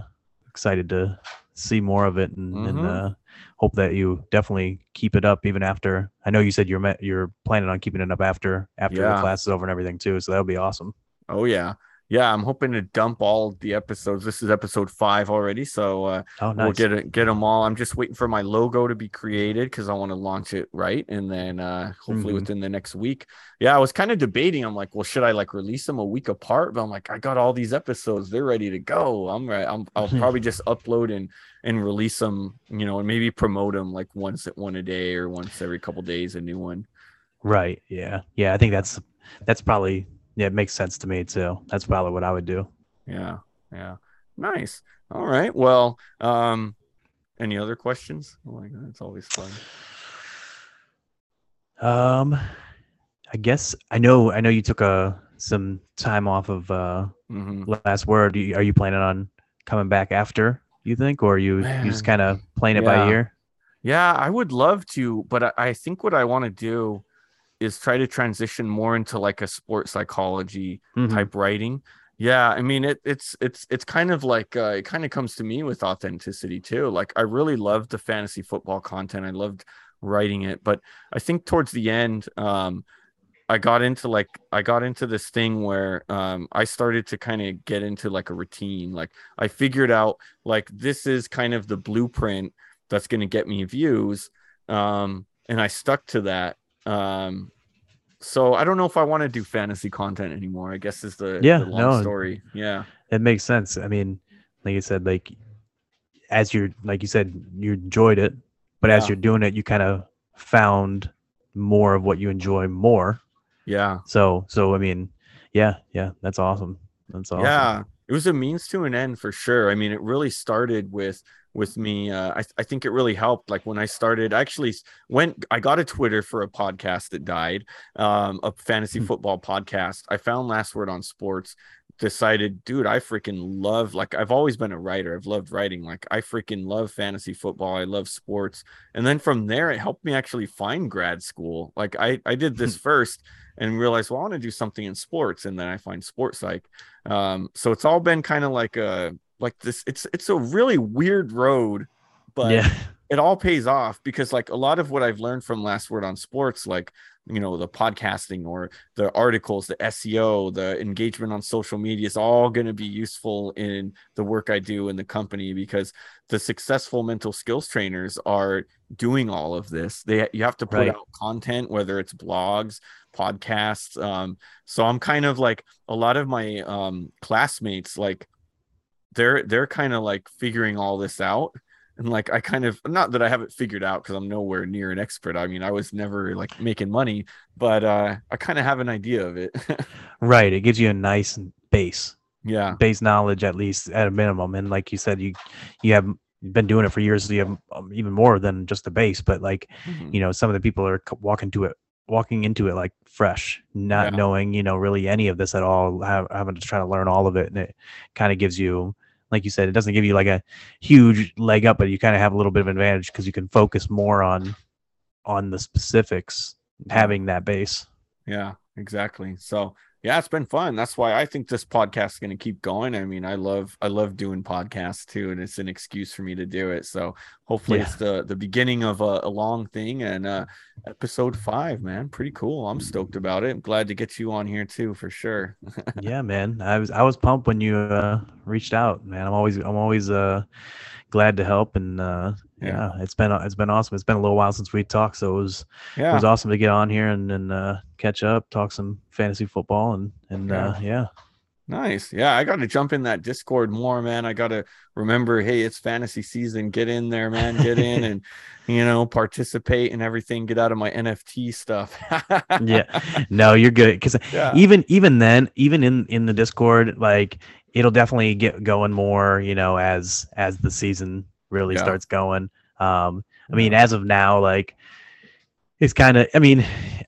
excited to see more of it and, mm-hmm. and uh, hope that you definitely keep it up even after. I know you said you're you're planning on keeping it up after after yeah. the class is over and everything too. So that'll be awesome. Oh yeah, yeah, I'm hoping to dump all the episodes. This is episode five already, so uh, oh, nice. we'll get it, get them all. I'm just waiting for my logo to be created because I want to launch it right, and then uh, hopefully mm-hmm. within the next week. Yeah, I was kind of debating. I'm like, well, should I like release them a week apart? But I'm like, I got all these episodes; they're ready to go. I'm right. I'm, I'll probably just upload and and release them, you know, and maybe promote them like once at one a day or once every couple days, a new one. Right. Yeah. Yeah. I think that's that's probably yeah, it makes sense to me too. That's probably what I would do. Yeah, yeah. Nice. All right. Well, um, any other questions? Oh my god, it's always fun. Um, I guess I know. I know you took a uh, some time off of uh mm-hmm. last word. Are you, are you planning on coming back after? You think, or you you just kind of playing it yeah. by ear? Yeah, I would love to, but I, I think what I want to do is try to transition more into like a sports psychology mm-hmm. type writing. Yeah, I mean it it's it's it's kind of like uh, it kind of comes to me with authenticity too. Like I really loved the fantasy football content. I loved writing it, but I think towards the end um I got into like I got into this thing where um I started to kind of get into like a routine. Like I figured out like this is kind of the blueprint that's going to get me views um and I stuck to that. Um so I don't know if I want to do fantasy content anymore. I guess is the, yeah, the long no, story. Yeah. It makes sense. I mean, like you said, like as you're like you said, you enjoyed it, but yeah. as you're doing it, you kind of found more of what you enjoy more. Yeah. So so I mean, yeah, yeah, that's awesome. That's awesome. Yeah. It was a means to an end for sure. I mean, it really started with with me. Uh, I, I think it really helped. Like when I started, I actually went, I got a Twitter for a podcast that died, um, a fantasy mm-hmm. football podcast. I found Last Word on Sports, decided, dude, I freaking love, like, I've always been a writer. I've loved writing. Like, I freaking love fantasy football. I love sports. And then from there, it helped me actually find grad school. Like, I, I did this first and realized, well, I want to do something in sports. And then I find sports psych. Um, so it's all been kind of like a, like this it's it's a really weird road but yeah. it all pays off because like a lot of what i've learned from last word on sports like you know the podcasting or the articles the seo the engagement on social media is all going to be useful in the work i do in the company because the successful mental skills trainers are doing all of this they you have to put right. out content whether it's blogs podcasts um so i'm kind of like a lot of my um classmates like they're they're kind of like figuring all this out. And like i kind of not that i haven't figured out because i'm nowhere near an expert. I mean i was never like making money but uh i kind of have an idea of it. Right it gives you a nice base. Yeah. Base knowledge at least at a minimum. And like you said you you have been doing it for years so you have um, even more than just the base. But like mm-hmm. you know some of the people are walking to it walking into it like fresh not yeah. knowing you know really any of this at all having to try to learn all of it. And it kind of gives you like you said, it doesn't give you like a huge leg up, but you kind of have a little bit of advantage because you can focus more on on the specifics, having that base. Yeah, exactly. So yeah, it's been fun. That's why I think this podcast is going to keep going. I mean, I love I love doing podcasts too, and it's an excuse for me to do it. So hopefully, yeah. it's the the beginning of a, a long thing. And uh, episode five, man, pretty cool. I'm stoked about it. I'm glad to get you on here too, for sure. yeah, man. I was I was pumped when you uh, reached out, man. I'm always I'm always uh glad to help and uh yeah. yeah. it's been it's been awesome it's been a little while since we talked so it was yeah. it was awesome to get on here and and uh catch up talk some fantasy football and and yeah. uh yeah nice yeah i got to jump in that discord more man i got to remember hey it's fantasy season get in there man get in and you know participate and everything get out of my nft stuff yeah no you're good because yeah. even even then even in in the discord like it'll definitely get going more, you know, as as the season really yeah. starts going. Um, I mean, as of now, like it's kind of, I mean,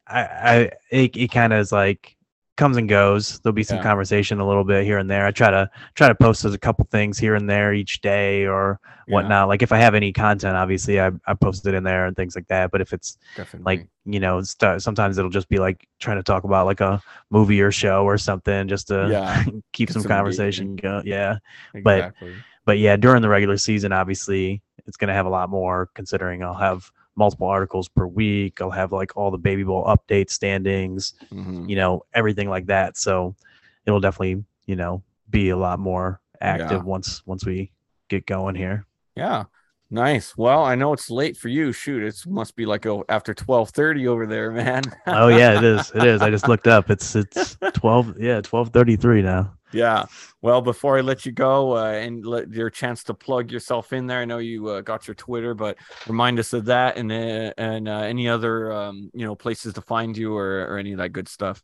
I, I it, it kind of is like comes and goes. There'll be some yeah. conversation a little bit here and there. I try to try to post a couple things here and there each day or whatnot. Yeah. Like if I have any content, obviously I, I post it in there and things like that. But if it's Definitely. like, you know, st- sometimes it'll just be like trying to talk about like a movie or show or something just to yeah. keep some, some, conversation going. Yeah. Exactly. But, but yeah, during the regular season, obviously it's going to have a lot more considering I'll have multiple articles per week. I'll have like all the baby bowl update standings, mm-hmm. you know, everything like that. So it'll definitely, you know, be a lot more active yeah. once once we get going here. Yeah. Nice. Well, I know it's late for you. Shoot, it must be like oh, after twelve thirty over there, man. oh yeah, it is. It is. I just looked up. It's it's twelve. Yeah, twelve thirty three now. Yeah. Well, before I let you go uh, and let your chance to plug yourself in there, I know you uh, got your Twitter, but remind us of that and uh, and uh, any other um, you know places to find you or, or any of that good stuff.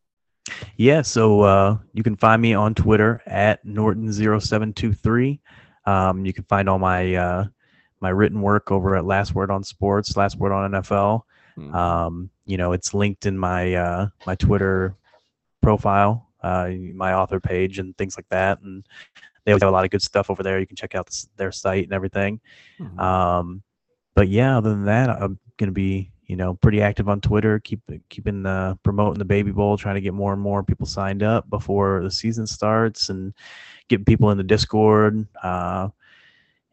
Yeah, so uh, you can find me on Twitter at Norton0723. Um, you can find all my uh, my written work over at Last Word on Sports, Last Word on NFL. Mm-hmm. Um, you know, it's linked in my uh, my Twitter profile, uh, my author page, and things like that. And they have a lot of good stuff over there. You can check out their site and everything. Mm-hmm. Um, but yeah, other than that, I'm gonna be you know pretty active on Twitter, keep keeping uh, promoting the Baby Bowl, trying to get more and more people signed up before the season starts, and getting people in the Discord uh,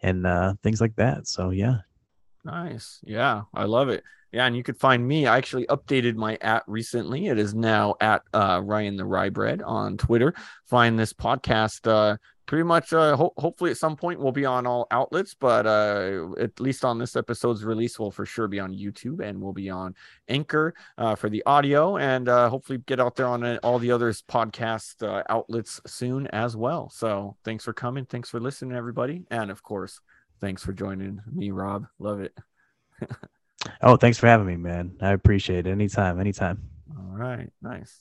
and uh, things like that. So yeah. Nice. Yeah, I love it. Yeah, and you could find me. I actually updated my at recently. It is now at uh, Ryan the RyBred on Twitter. Find this podcast uh, pretty much uh, ho- hopefully at some point we'll be on all outlets but uh, at least on this episode's release we'll for sure be on youtube and we'll be on anchor uh, for the audio and uh, hopefully get out there on all the others podcast outlets soon as well so thanks for coming thanks for listening everybody and of course thanks for joining me rob. Love it. Oh thanks for having me man. I appreciate it. Anytime anytime. All right. Nice